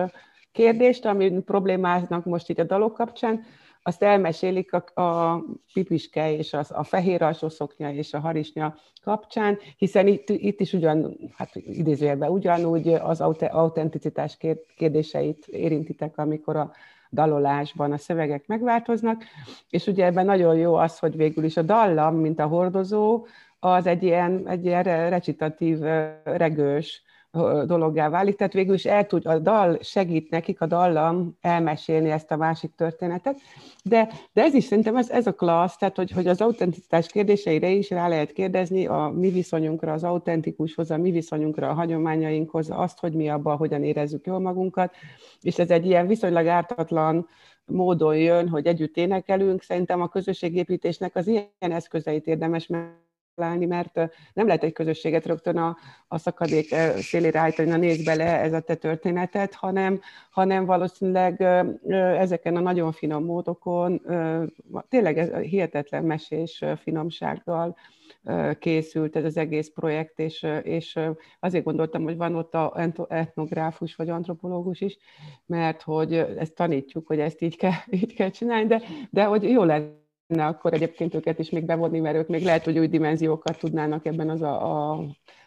kérdést, ami problémáznak most itt a dalok kapcsán, azt elmesélik a, a pipiske és az, a fehér alsószoknya és a harisnya kapcsán, hiszen itt, itt is ugyan, hát idézőjelben ugyanúgy az autenticitás kérdéseit érintitek, amikor a dalolásban a szövegek megváltoznak, és ugye ebben nagyon jó az, hogy végül is a dallam, mint a hordozó, az egy ilyen, egy ilyen recitatív, regős dologgá válik, tehát végül is el tud, a dal segít nekik, a dallam elmesélni ezt a másik történetet, de, de ez is szerintem ez, ez a klassz, tehát hogy, hogy az autenticitás kérdéseire is rá lehet kérdezni a mi viszonyunkra, az autentikushoz, a mi viszonyunkra, a hagyományainkhoz, azt, hogy mi abban hogyan érezzük jól magunkat, és ez egy ilyen viszonylag ártatlan módon jön, hogy együtt énekelünk, szerintem a közösségépítésnek az ilyen eszközeit érdemes találni, mert nem lehet egy közösséget rögtön a, a szakadék szélére állítani, na nézd bele ez a te történetet, hanem, hanem valószínűleg ezeken a nagyon finom módokon, tényleg ez hihetetlen mesés finomsággal készült ez az egész projekt, és, és azért gondoltam, hogy van ott a etnográfus vagy antropológus is, mert hogy ezt tanítjuk, hogy ezt így kell, így kell csinálni, de, de hogy jó lenne akkor egyébként őket is még bevonni, mert ők még lehet, hogy új dimenziókat tudnának ebben az a, a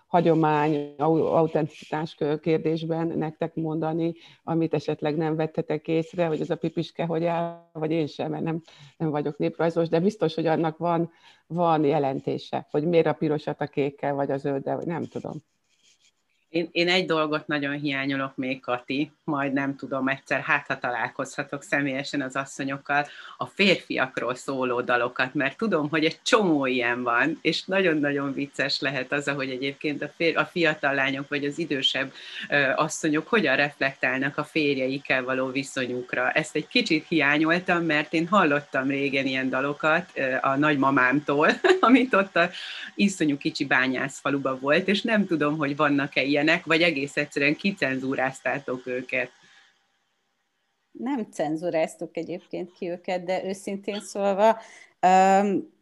hagyomány, autenticitás kérdésben nektek mondani, amit esetleg nem vettetek észre, hogy ez a pipiske hogy áll, vagy én sem, mert nem, nem vagyok néprajzos, de biztos, hogy annak van, van jelentése, hogy miért a pirosat a kékkel, vagy a zölddel, vagy nem tudom. Én, én egy dolgot nagyon hiányolok még, Kati, majd nem tudom egyszer, hát ha találkozhatok személyesen az asszonyokkal, a férfiakról szóló dalokat, mert tudom, hogy egy csomó ilyen van, és nagyon-nagyon vicces lehet az, ahogy egyébként a, fér, a fiatal lányok vagy az idősebb ö, asszonyok hogyan reflektálnak a férjeikkel való viszonyukra. Ezt egy kicsit hiányoltam, mert én hallottam régen ilyen dalokat ö, a nagymamámtól, amit ott a iszonyú kicsi bányászfaluba volt, és nem tudom, hogy vannak-e ilyen ilyenek, vagy egész egyszerűen kicenzúráztátok őket? Nem cenzúráztuk egyébként ki őket, de őszintén szólva, um,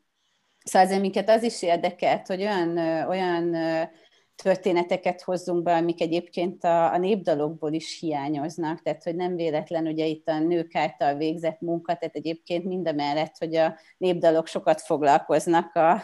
szóval azért minket az is érdekelt, hogy olyan, olyan történeteket hozzunk be, amik egyébként a, a népdalokból is hiányoznak, tehát hogy nem véletlen ugye itt a nők által végzett munka, tehát egyébként mindemellett, hogy a népdalok sokat foglalkoznak a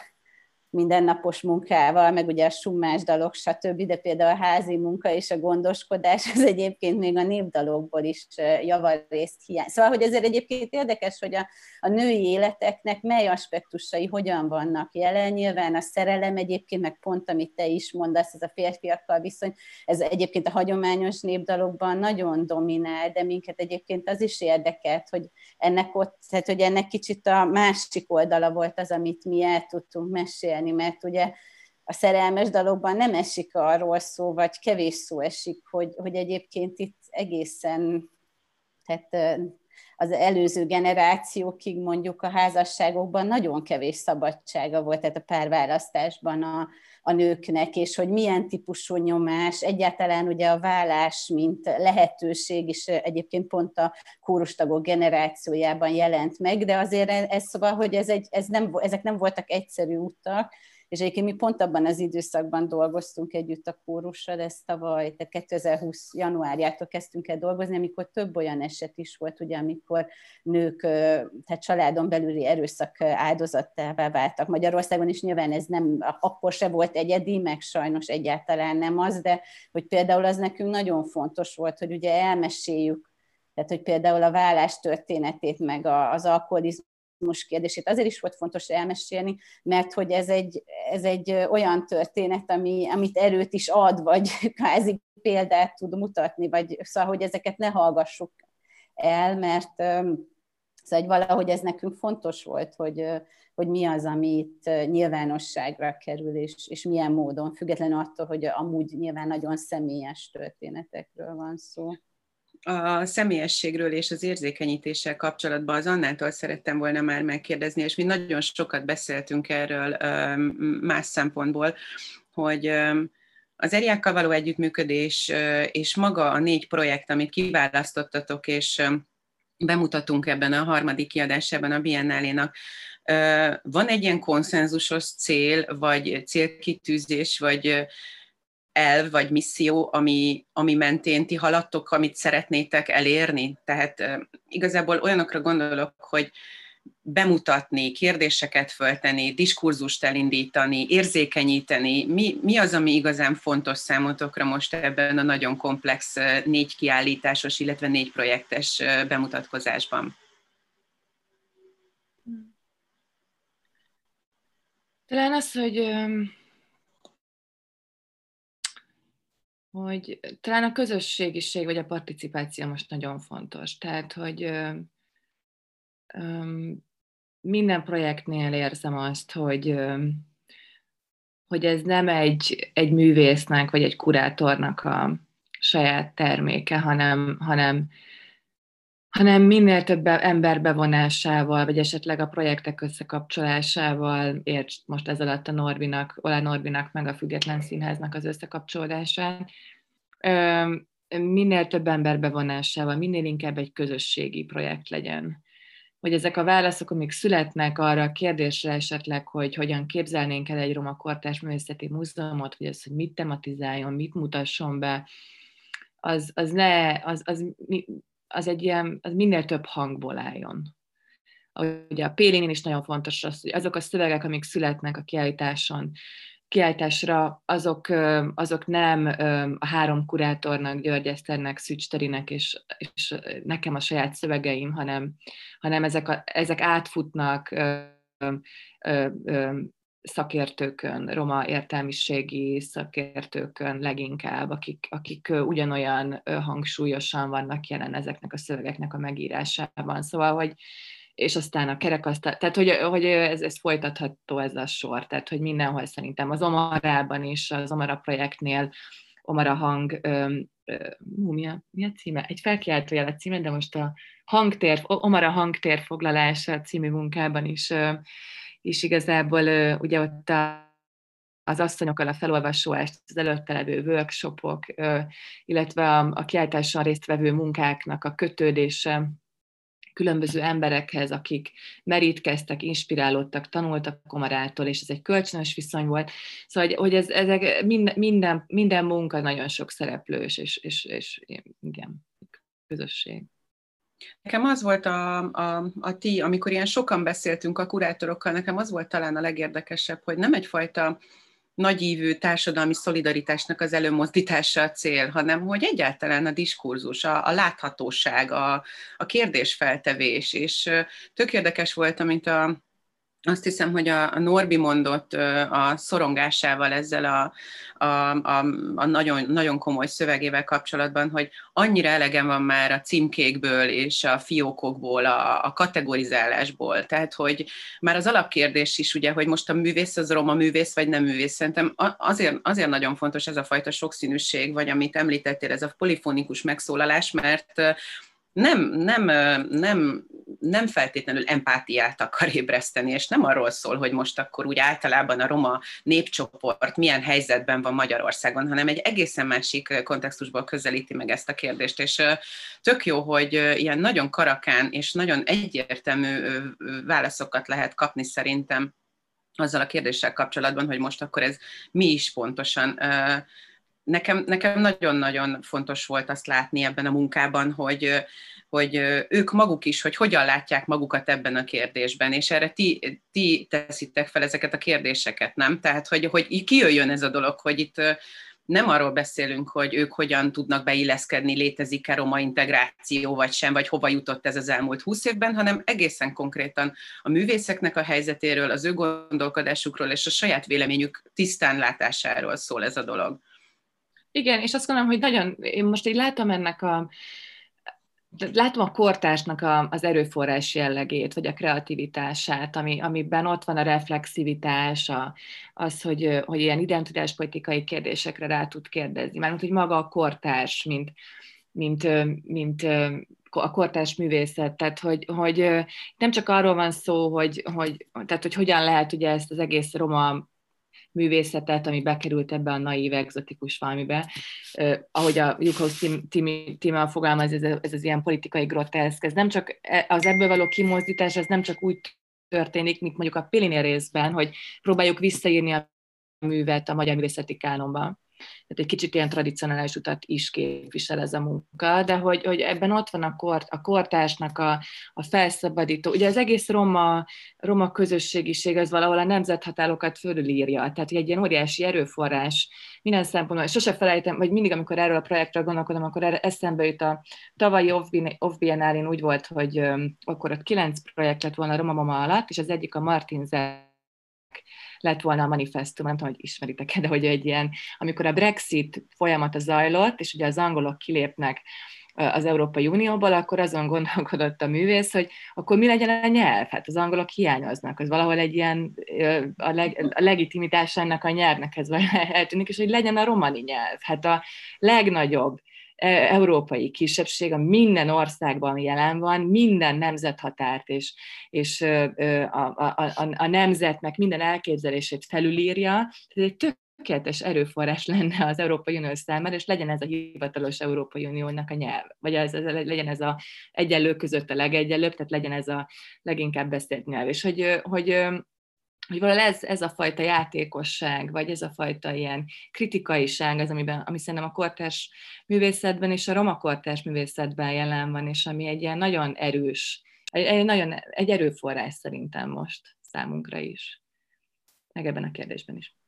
mindennapos munkával, meg ugye a summás dalok, stb., de például a házi munka és a gondoskodás, az egyébként még a népdalokból is javarészt hiány. Szóval, hogy ezért egyébként érdekes, hogy a, a női életeknek mely aspektusai hogyan vannak jelen. Nyilván a szerelem egyébként, meg pont, amit te is mondasz, ez a férfiakkal viszony, ez egyébként a hagyományos népdalokban nagyon dominál, de minket egyébként az is érdekelt, hogy ennek ott, tehát hogy ennek kicsit a másik oldala volt az, amit mi el tudtunk mesélni beszélni, mert ugye a szerelmes dalokban nem esik arról szó, vagy kevés szó esik, hogy, hogy egyébként itt egészen tehát az előző generációkig mondjuk a házasságokban nagyon kevés szabadsága volt, tehát a párválasztásban a, a nőknek, és hogy milyen típusú nyomás, egyáltalán ugye a vállás, mint lehetőség is egyébként pont a kórustagok generációjában jelent meg, de azért ez szóval, hogy ez egy, ez nem, ezek nem voltak egyszerű utak, és egyébként mi pont abban az időszakban dolgoztunk együtt a kórussal, ezt tavaly, tehát 2020 januárjától kezdtünk el dolgozni, amikor több olyan eset is volt, ugye, amikor nők, tehát családon belüli erőszak áldozattává váltak. Magyarországon, és nyilván ez nem, akkor se volt egyedi, meg sajnos egyáltalán nem az, de hogy például az nekünk nagyon fontos volt, hogy ugye elmeséljük tehát, hogy például a vállás történetét, meg az alkoholizmus kérdését. Azért is volt fontos elmesélni, mert hogy ez egy, ez egy olyan történet, ami, amit erőt is ad, vagy kvázi példát tud mutatni, vagy szóval, hogy ezeket ne hallgassuk el, mert szóval valahogy ez nekünk fontos volt, hogy, hogy mi az, amit nyilvánosságra kerül, és, és milyen módon, függetlenül attól, hogy amúgy nyilván nagyon személyes történetekről van szó a személyességről és az érzékenyítéssel kapcsolatban az Annától szerettem volna már megkérdezni, és mi nagyon sokat beszéltünk erről más szempontból, hogy az eriákkal való együttműködés és maga a négy projekt, amit kiválasztottatok, és bemutatunk ebben a harmadik kiadásában a Biennálénak, van egy ilyen konszenzusos cél, vagy célkitűzés, vagy elv vagy misszió, ami, ami mentén ti haladtok, amit szeretnétek elérni? Tehát igazából olyanokra gondolok, hogy bemutatni, kérdéseket föltenni, diskurzust elindítani, érzékenyíteni. Mi, mi az, ami igazán fontos számotokra most ebben a nagyon komplex négy kiállításos, illetve négy projektes bemutatkozásban? Talán az, hogy hogy talán a közösségiség vagy a participáció most nagyon fontos. Tehát, hogy ö, minden projektnél érzem azt, hogy, ö, hogy ez nem egy, egy művésznek vagy egy kurátornak a saját terméke, hanem, hanem hanem minél több ember bevonásával, vagy esetleg a projektek összekapcsolásával, érts most ez alatt a Norbinak, Olá Norbinak, meg a Független Színháznak az összekapcsolásán, minél több ember bevonásával, minél inkább egy közösségi projekt legyen. Hogy ezek a válaszok, amik születnek arra a kérdésre esetleg, hogy hogyan képzelnénk el egy roma kortárs művészeti múzeumot, vagy az, hogy mit tematizáljon, mit mutasson be, az, az, ne, az, az az egy ilyen, az minél több hangból álljon. Ugye a Pélinin is nagyon fontos az, hogy azok a szövegek, amik születnek a kiállításon, kiállításra, azok, azok nem a három kurátornak, György Eszternek, Szücs Terinek és, és nekem a saját szövegeim, hanem, hanem ezek, a, ezek átfutnak szakértőkön, roma értelmiségi szakértőkön leginkább, akik, akik ugyanolyan hangsúlyosan vannak jelen ezeknek a szövegeknek a megírásában. Szóval, hogy és aztán a kerekasztal, tehát hogy, hogy ez, ez folytatható ez a sor, tehát hogy mindenhol szerintem az Omarában is, az Omara projektnél Omara hang, ö, ö, mi, a, mi a címe? Egy felkiáltójel a címe, de most a hangtér, Omara hangtér foglalása című munkában is ö, és igazából ugye ott a, az asszonyokkal a felolvasást, az előtte levő workshopok, illetve a, a kiáltáson résztvevő munkáknak a kötődése különböző emberekhez, akik merítkeztek, inspirálódtak, tanultak komarától, és ez egy kölcsönös viszony volt. Szóval, hogy ez, ezek minden, minden, minden munka nagyon sok szereplős, és, és, és igen, közösség. Nekem az volt a, a, a ti, amikor ilyen sokan beszéltünk a kurátorokkal, nekem az volt talán a legérdekesebb, hogy nem egyfajta nagyívű társadalmi szolidaritásnak az előmozdítása a cél, hanem hogy egyáltalán a diskurzus, a, a láthatóság, a, a kérdésfeltevés, és tök érdekes volt, amint a, azt hiszem, hogy a, Norbi mondott a szorongásával ezzel a, a, a, a nagyon, nagyon komoly szövegével kapcsolatban, hogy annyira elegem van már a címkékből és a fiókokból, a, a kategorizálásból. Tehát, hogy már az alapkérdés is, ugye, hogy most a művész az roma művész, vagy nem művész. Szerintem azért, azért nagyon fontos ez a fajta sokszínűség, vagy amit említettél, ez a polifonikus megszólalás, mert nem, nem, nem, nem feltétlenül empátiát akar ébreszteni, és nem arról szól, hogy most akkor úgy általában a roma népcsoport milyen helyzetben van Magyarországon, hanem egy egészen másik kontextusból közelíti meg ezt a kérdést, és tök jó, hogy ilyen nagyon karakán és nagyon egyértelmű válaszokat lehet kapni szerintem azzal a kérdéssel kapcsolatban, hogy most akkor ez mi is pontosan. Nekem, nekem nagyon-nagyon fontos volt azt látni ebben a munkában, hogy, hogy ők maguk is, hogy hogyan látják magukat ebben a kérdésben, és erre ti, ti teszitek fel ezeket a kérdéseket, nem? Tehát, hogy, hogy kijöjjön ez a dolog, hogy itt nem arról beszélünk, hogy ők hogyan tudnak beilleszkedni, létezik-e roma integráció vagy sem, vagy hova jutott ez az elmúlt húsz évben, hanem egészen konkrétan a művészeknek a helyzetéről, az ő gondolkodásukról és a saját véleményük tisztánlátásáról szól ez a dolog. Igen, és azt gondolom, hogy nagyon, én most így látom ennek a, látom a kortársnak a, az erőforrás jellegét, vagy a kreativitását, ami, amiben ott van a reflexivitás, a, az, hogy, hogy ilyen identitáspolitikai kérdésekre rá tud kérdezni. Mert hogy maga a kortárs, mint, mint, mint a kortárs művészet, tehát hogy, hogy nem csak arról van szó, hogy, hogy, tehát, hogy hogyan lehet ugye ezt az egész roma művészetet, ami bekerült ebbe a naív, egzotikus valamibe. Uh, ahogy a Jukhaus Tíme fogalmaz, ez, ez az ilyen politikai groteszk, ez nem csak e, az ebből való kimozdítás, ez nem csak úgy történik, mint mondjuk a Pilinér részben, hogy próbáljuk visszaírni a művet a magyar művészeti kánonban, tehát egy kicsit ilyen tradicionális utat is képvisel ez a munka, de hogy, hogy ebben ott van a, kort, a kortársnak a, a felszabadító. Ugye az egész roma, roma közösségiség az valahol a nemzethatárokat fölülírja, tehát egy ilyen óriási erőforrás minden szempontból. És sose felejtem, vagy mindig, amikor erről a projektről gondolkodom, akkor erre eszembe jut a tavalyi Off Biennálén úgy volt, hogy akkor ott kilenc projekt lett volna Roma Mama alatt, és az egyik a Martin Zek lett volna a manifestum, nem tudom, hogy ismeritek de hogy egy ilyen, amikor a Brexit folyamata zajlott, és ugye az angolok kilépnek az Európai Unióból, akkor azon gondolkodott a művész, hogy akkor mi legyen a nyelv? Hát az angolok hiányoznak, az valahol egy ilyen a, leg, a legitimitás ennek a nyelvnek ez eltűnik, és hogy legyen a romani nyelv. Hát a legnagyobb európai kisebbség, a minden országban jelen van, minden nemzethatárt és, és a, a, a, a nemzetnek minden elképzelését felülírja. Ez egy tökéletes erőforrás lenne az Európai Unió számára, és legyen ez a hivatalos Európai Uniónak a nyelv, vagy ez, ez, legyen ez a egyenlő között a legegyenlőbb, tehát legyen ez a leginkább beszélt nyelv. És hogy, hogy hogy valahol ez, ez a fajta játékosság, vagy ez a fajta ilyen kritikaiság az, amiben, ami szerintem a kortárs művészetben és a roma kortárs művészetben jelen van, és ami egy ilyen nagyon erős, egy, egy, nagyon, egy erőforrás szerintem most számunkra is, meg ebben a kérdésben is.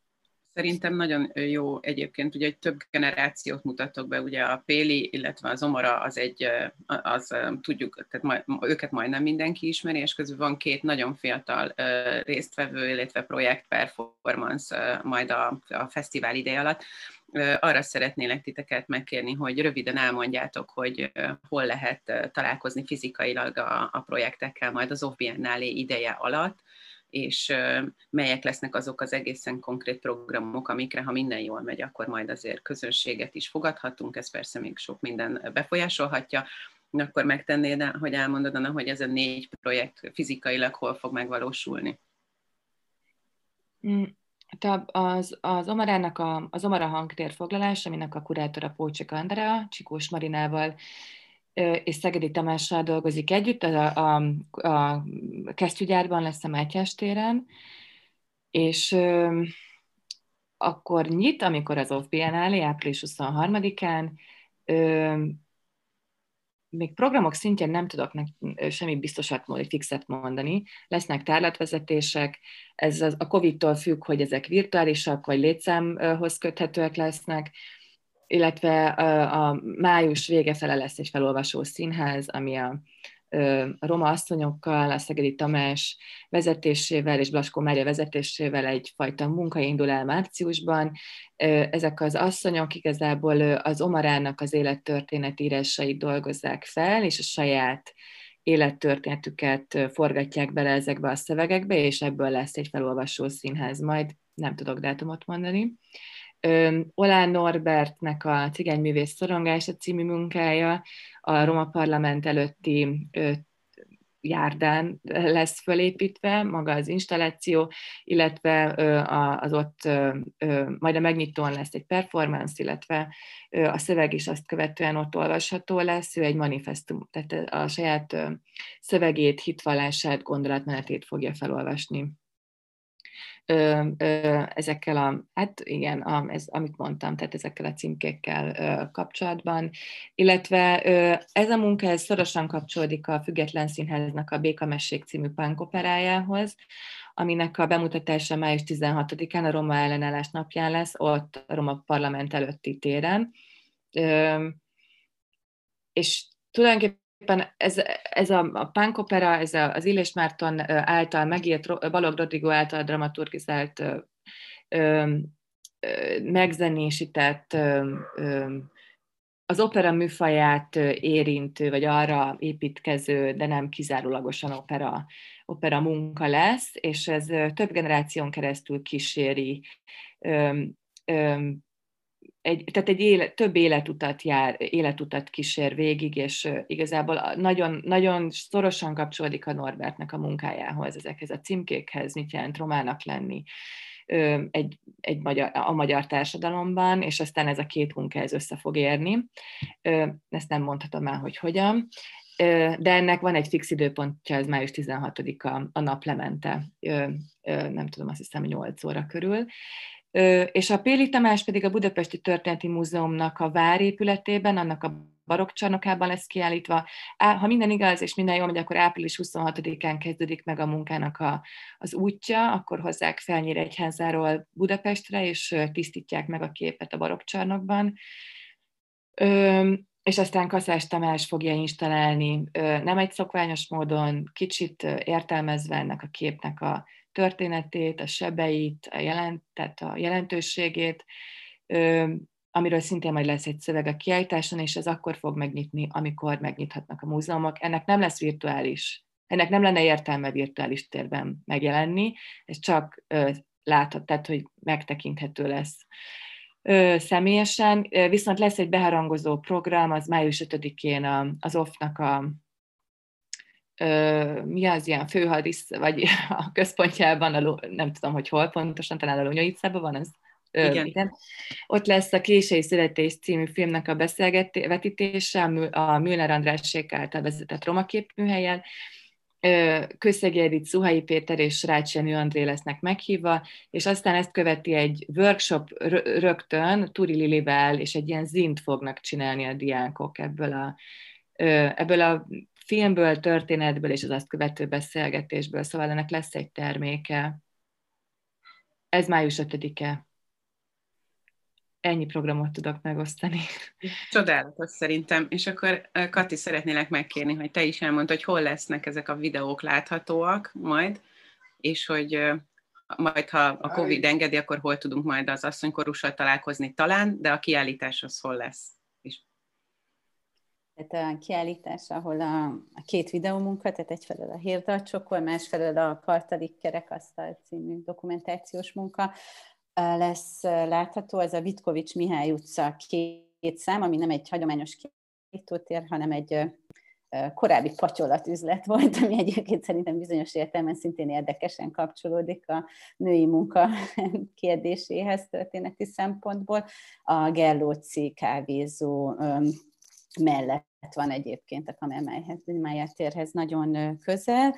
Szerintem nagyon jó egyébként, ugye, hogy több generációt mutatok be, ugye a Péli, illetve az Omara az egy, az tudjuk, tehát majd, őket majdnem mindenki ismeri, és közül van két nagyon fiatal résztvevő, illetve projekt performance majd a, a fesztivál ideje alatt. Arra szeretnélek titeket megkérni, hogy röviden elmondjátok, hogy hol lehet találkozni fizikailag a, a projektekkel majd az Biennale ideje alatt, és melyek lesznek azok az egészen konkrét programok, amikre, ha minden jól megy, akkor majd azért közönséget is fogadhatunk, ez persze még sok minden befolyásolhatja, akkor megtennéd, hogy elmondod, Anna, hogy ez a négy projekt fizikailag hol fog megvalósulni? Mm, az, az Omarának a, az Omara hangtér foglalás, aminek a kurátora Pócsik Andrea, Csikós Marinával és Szegedi Tamással dolgozik együtt, a, a, a kesztyűgyárban lesz a Mátyás téren, és ö, akkor nyit, amikor az OFF Biennale, április 23-án, ö, még programok szintjén nem tudok semmi biztosat, vagy fixet mondani. Lesznek tárlatvezetések, ez a Covid-tól függ, hogy ezek virtuálisak, vagy létszámhoz köthetőek lesznek illetve a, a május vége fele lesz egy felolvasó színház, ami a, a roma asszonyokkal, a Szegedi Tamás vezetésével és Blaskó Mária vezetésével egyfajta munka indul el márciusban. Ezek az asszonyok igazából az Omarának az élettörténetírásait dolgozzák fel, és a saját élettörténetüket forgatják bele ezekbe a szövegekbe, és ebből lesz egy felolvasó színház majd, nem tudok dátumot mondani. Olán Norbertnek a Cigányművész szorongása című munkája a Roma Parlament előtti járdán lesz fölépítve, maga az installáció, illetve az ott majd a megnyitón lesz egy performance, illetve a szöveg is azt követően ott olvasható lesz, ő egy manifestum, tehát a saját szövegét, hitvallását, gondolatmenetét fogja felolvasni ö, ö, ezekkel a, hát igen, a, ez, amit mondtam, tehát ezekkel a címkékkel ö, kapcsolatban, illetve ö, ez a munka ez szorosan kapcsolódik a Független Színháznak a Békamesség című pánkoperájához, aminek a bemutatása május 16-án a Roma ellenállás napján lesz, ott a Roma Parlament előtti téren. Ö, és tulajdonképpen ez, ez a, a punk opera, ez a, az Illés Márton által megírt, Balog Rodrigo által dramaturgizált, ö, ö, megzenésített, ö, ö, az opera műfaját érintő, vagy arra építkező, de nem kizárólagosan opera, opera munka lesz, és ez több generáción keresztül kíséri ö, ö, egy, tehát egy élet, több életutat jár, életutat kísér végig, és igazából nagyon, nagyon szorosan kapcsolódik a Norbertnek a munkájához, ezekhez a címkékhez, mit jelent romának lenni egy, egy magyar, a magyar társadalomban, és aztán ez a két munka ez össze fog érni. Ezt nem mondhatom el, hogy hogyan, de ennek van egy fix időpontja, ez május 16-a a naplemente, nem tudom, azt hiszem 8 óra körül, és a Péli Tamás pedig a Budapesti Történeti Múzeumnak a várépületében, annak a barokkcsarnokában lesz kiállítva. Ha minden igaz és minden jól megy, akkor április 26-án kezdődik meg a munkának a, az útja, akkor hozzák fel Nyíregyházáról Budapestre, és tisztítják meg a képet a barokkcsarnokban. És aztán Kaszás Tamás fogja installálni, nem egy szokványos módon, kicsit értelmezve ennek a képnek a történetét, a sebeit, a, jelent, tehát a jelentőségét, amiről szintén majd lesz egy szöveg a kiállításon, és ez akkor fog megnyitni, amikor megnyithatnak a múzeumok. Ennek nem lesz virtuális, ennek nem lenne értelme virtuális térben megjelenni, ez csak láthat, tehát hogy megtekinthető lesz személyesen, viszont lesz egy beharangozó program, az május 5-én az OFF-nak a mi az ilyen főhadisz, vagy a központjában, a, nem tudom, hogy hol pontosan, talán a Lonyóicában van az. Igen. igen. Ott lesz a Kései Születés című filmnek a beszélgetése a Müller Andrásség által vezetett Roma képműhelyen. Közszegi Edith, Szuhai Péter és Rács Jenő André lesznek meghívva, és aztán ezt követi egy workshop rögtön Turi Lilivel, és egy ilyen zint fognak csinálni a diákok ebből a, ebből a filmből, történetből és az azt követő beszélgetésből, szóval ennek lesz egy terméke. Ez május 5-e. Ennyi programot tudok megosztani. Csodálatos szerintem. És akkor Kati, szeretnélek megkérni, hogy te is elmond, hogy hol lesznek ezek a videók láthatóak majd, és hogy majd, ha a Covid engedi, akkor hol tudunk majd az asszonykorussal találkozni talán, de a kiállítás az hol lesz? Tehát a kiállítás, ahol a, a két videómunka, tehát egyfelől a Hérdalcsokor, másfelől a Kartalik Kerekasztal című dokumentációs munka lesz látható. Ez a Vitkovics Mihály utca két szám, ami nem egy hagyományos kiállítótér, hanem egy korábbi patyolatüzlet volt, ami egyébként szerintem bizonyos értelemben szintén érdekesen kapcsolódik a női munka kérdéséhez történeti szempontból. A Gerlóci kávézó mellett van egyébként a Kamermájer térhez nagyon közel.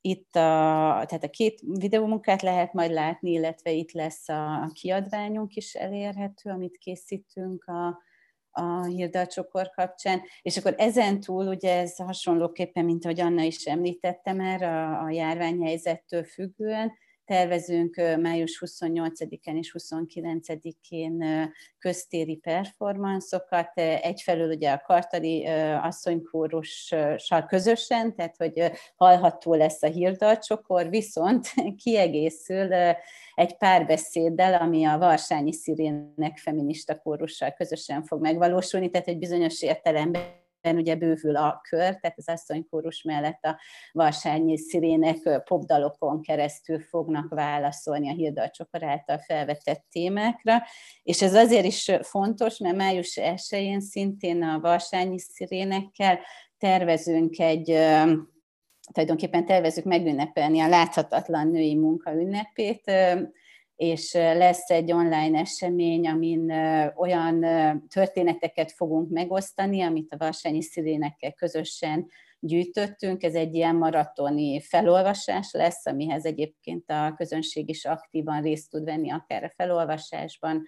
Itt a, tehát a két videómunkát lehet majd látni, illetve itt lesz a kiadványunk is elérhető, amit készítünk a, a hirdalcsokor kapcsán, és akkor ezen túl, ugye ez hasonlóképpen, mint ahogy Anna is említette már, a, a járványhelyzettől függően, tervezünk május 28-án és 29-én köztéri performanszokat, egyfelől ugye a Kartali asszonykórussal közösen, tehát hogy hallható lesz a hírdalcsokor, viszont kiegészül egy párbeszéddel, ami a Varsányi Szirének feminista kórussal közösen fog megvalósulni, tehát egy bizonyos értelemben ugye bővül a kör, tehát az asszonykórus mellett a Varsányi szirének popdalokon keresztül fognak válaszolni a Hilda Csokor által felvetett témákra, és ez azért is fontos, mert május 1-én szintén a Varsányi szirénekkel tervezünk egy tulajdonképpen tervezünk megünnepelni a láthatatlan női munka ünnepét, és lesz egy online esemény, amin olyan történeteket fogunk megosztani, amit a Varsányi Szirénekkel közösen gyűjtöttünk. Ez egy ilyen maratoni felolvasás lesz, amihez egyébként a közönség is aktívan részt tud venni, akár a felolvasásban,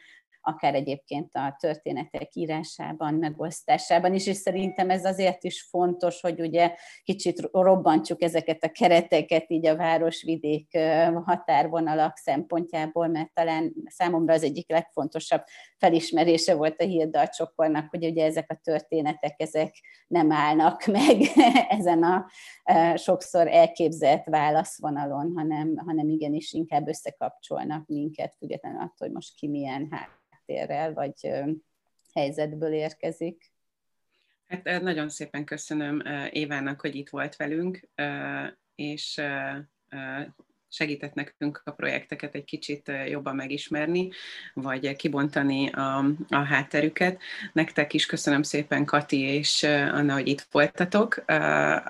akár egyébként a történetek írásában, megosztásában is, és szerintem ez azért is fontos, hogy ugye kicsit robbantjuk ezeket a kereteket így a városvidék határvonalak szempontjából, mert talán számomra az egyik legfontosabb felismerése volt a Hilda csokornak, hogy ugye ezek a történetek, ezek nem állnak meg ezen a sokszor elképzelt válaszvonalon, hanem, hanem igenis inkább összekapcsolnak minket, függetlenül attól, hogy most ki milyen hát háttérrel vagy helyzetből érkezik. Hát nagyon szépen köszönöm Évának, hogy itt volt velünk, és segített nekünk a projekteket egy kicsit jobban megismerni, vagy kibontani a, a hátterüket. Nektek is köszönöm szépen, Kati és Anna, hogy itt voltatok.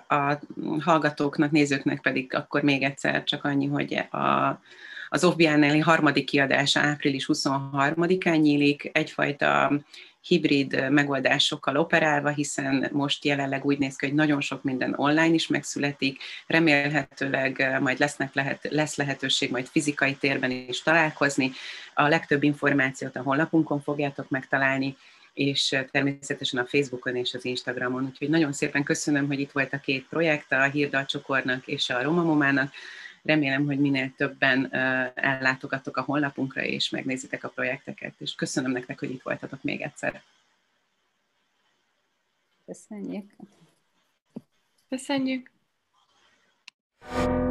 A hallgatóknak, nézőknek pedig akkor még egyszer csak annyi, hogy a az OFBN-nél harmadik kiadása április 23-án nyílik, egyfajta hibrid megoldásokkal operálva, hiszen most jelenleg úgy néz ki, hogy nagyon sok minden online is megszületik, remélhetőleg majd lesznek lehet, lesz lehetőség majd fizikai térben is találkozni. A legtöbb információt a honlapunkon fogjátok megtalálni, és természetesen a Facebookon és az Instagramon. Úgyhogy nagyon szépen köszönöm, hogy itt volt a két projekt, a Hirdal Csokornak és a Romamomának. Remélem, hogy minél többen ellátogatok a honlapunkra, és megnézitek a projekteket, és köszönöm nektek, hogy itt voltatok még egyszer. Köszönjük! Köszönjük! thank you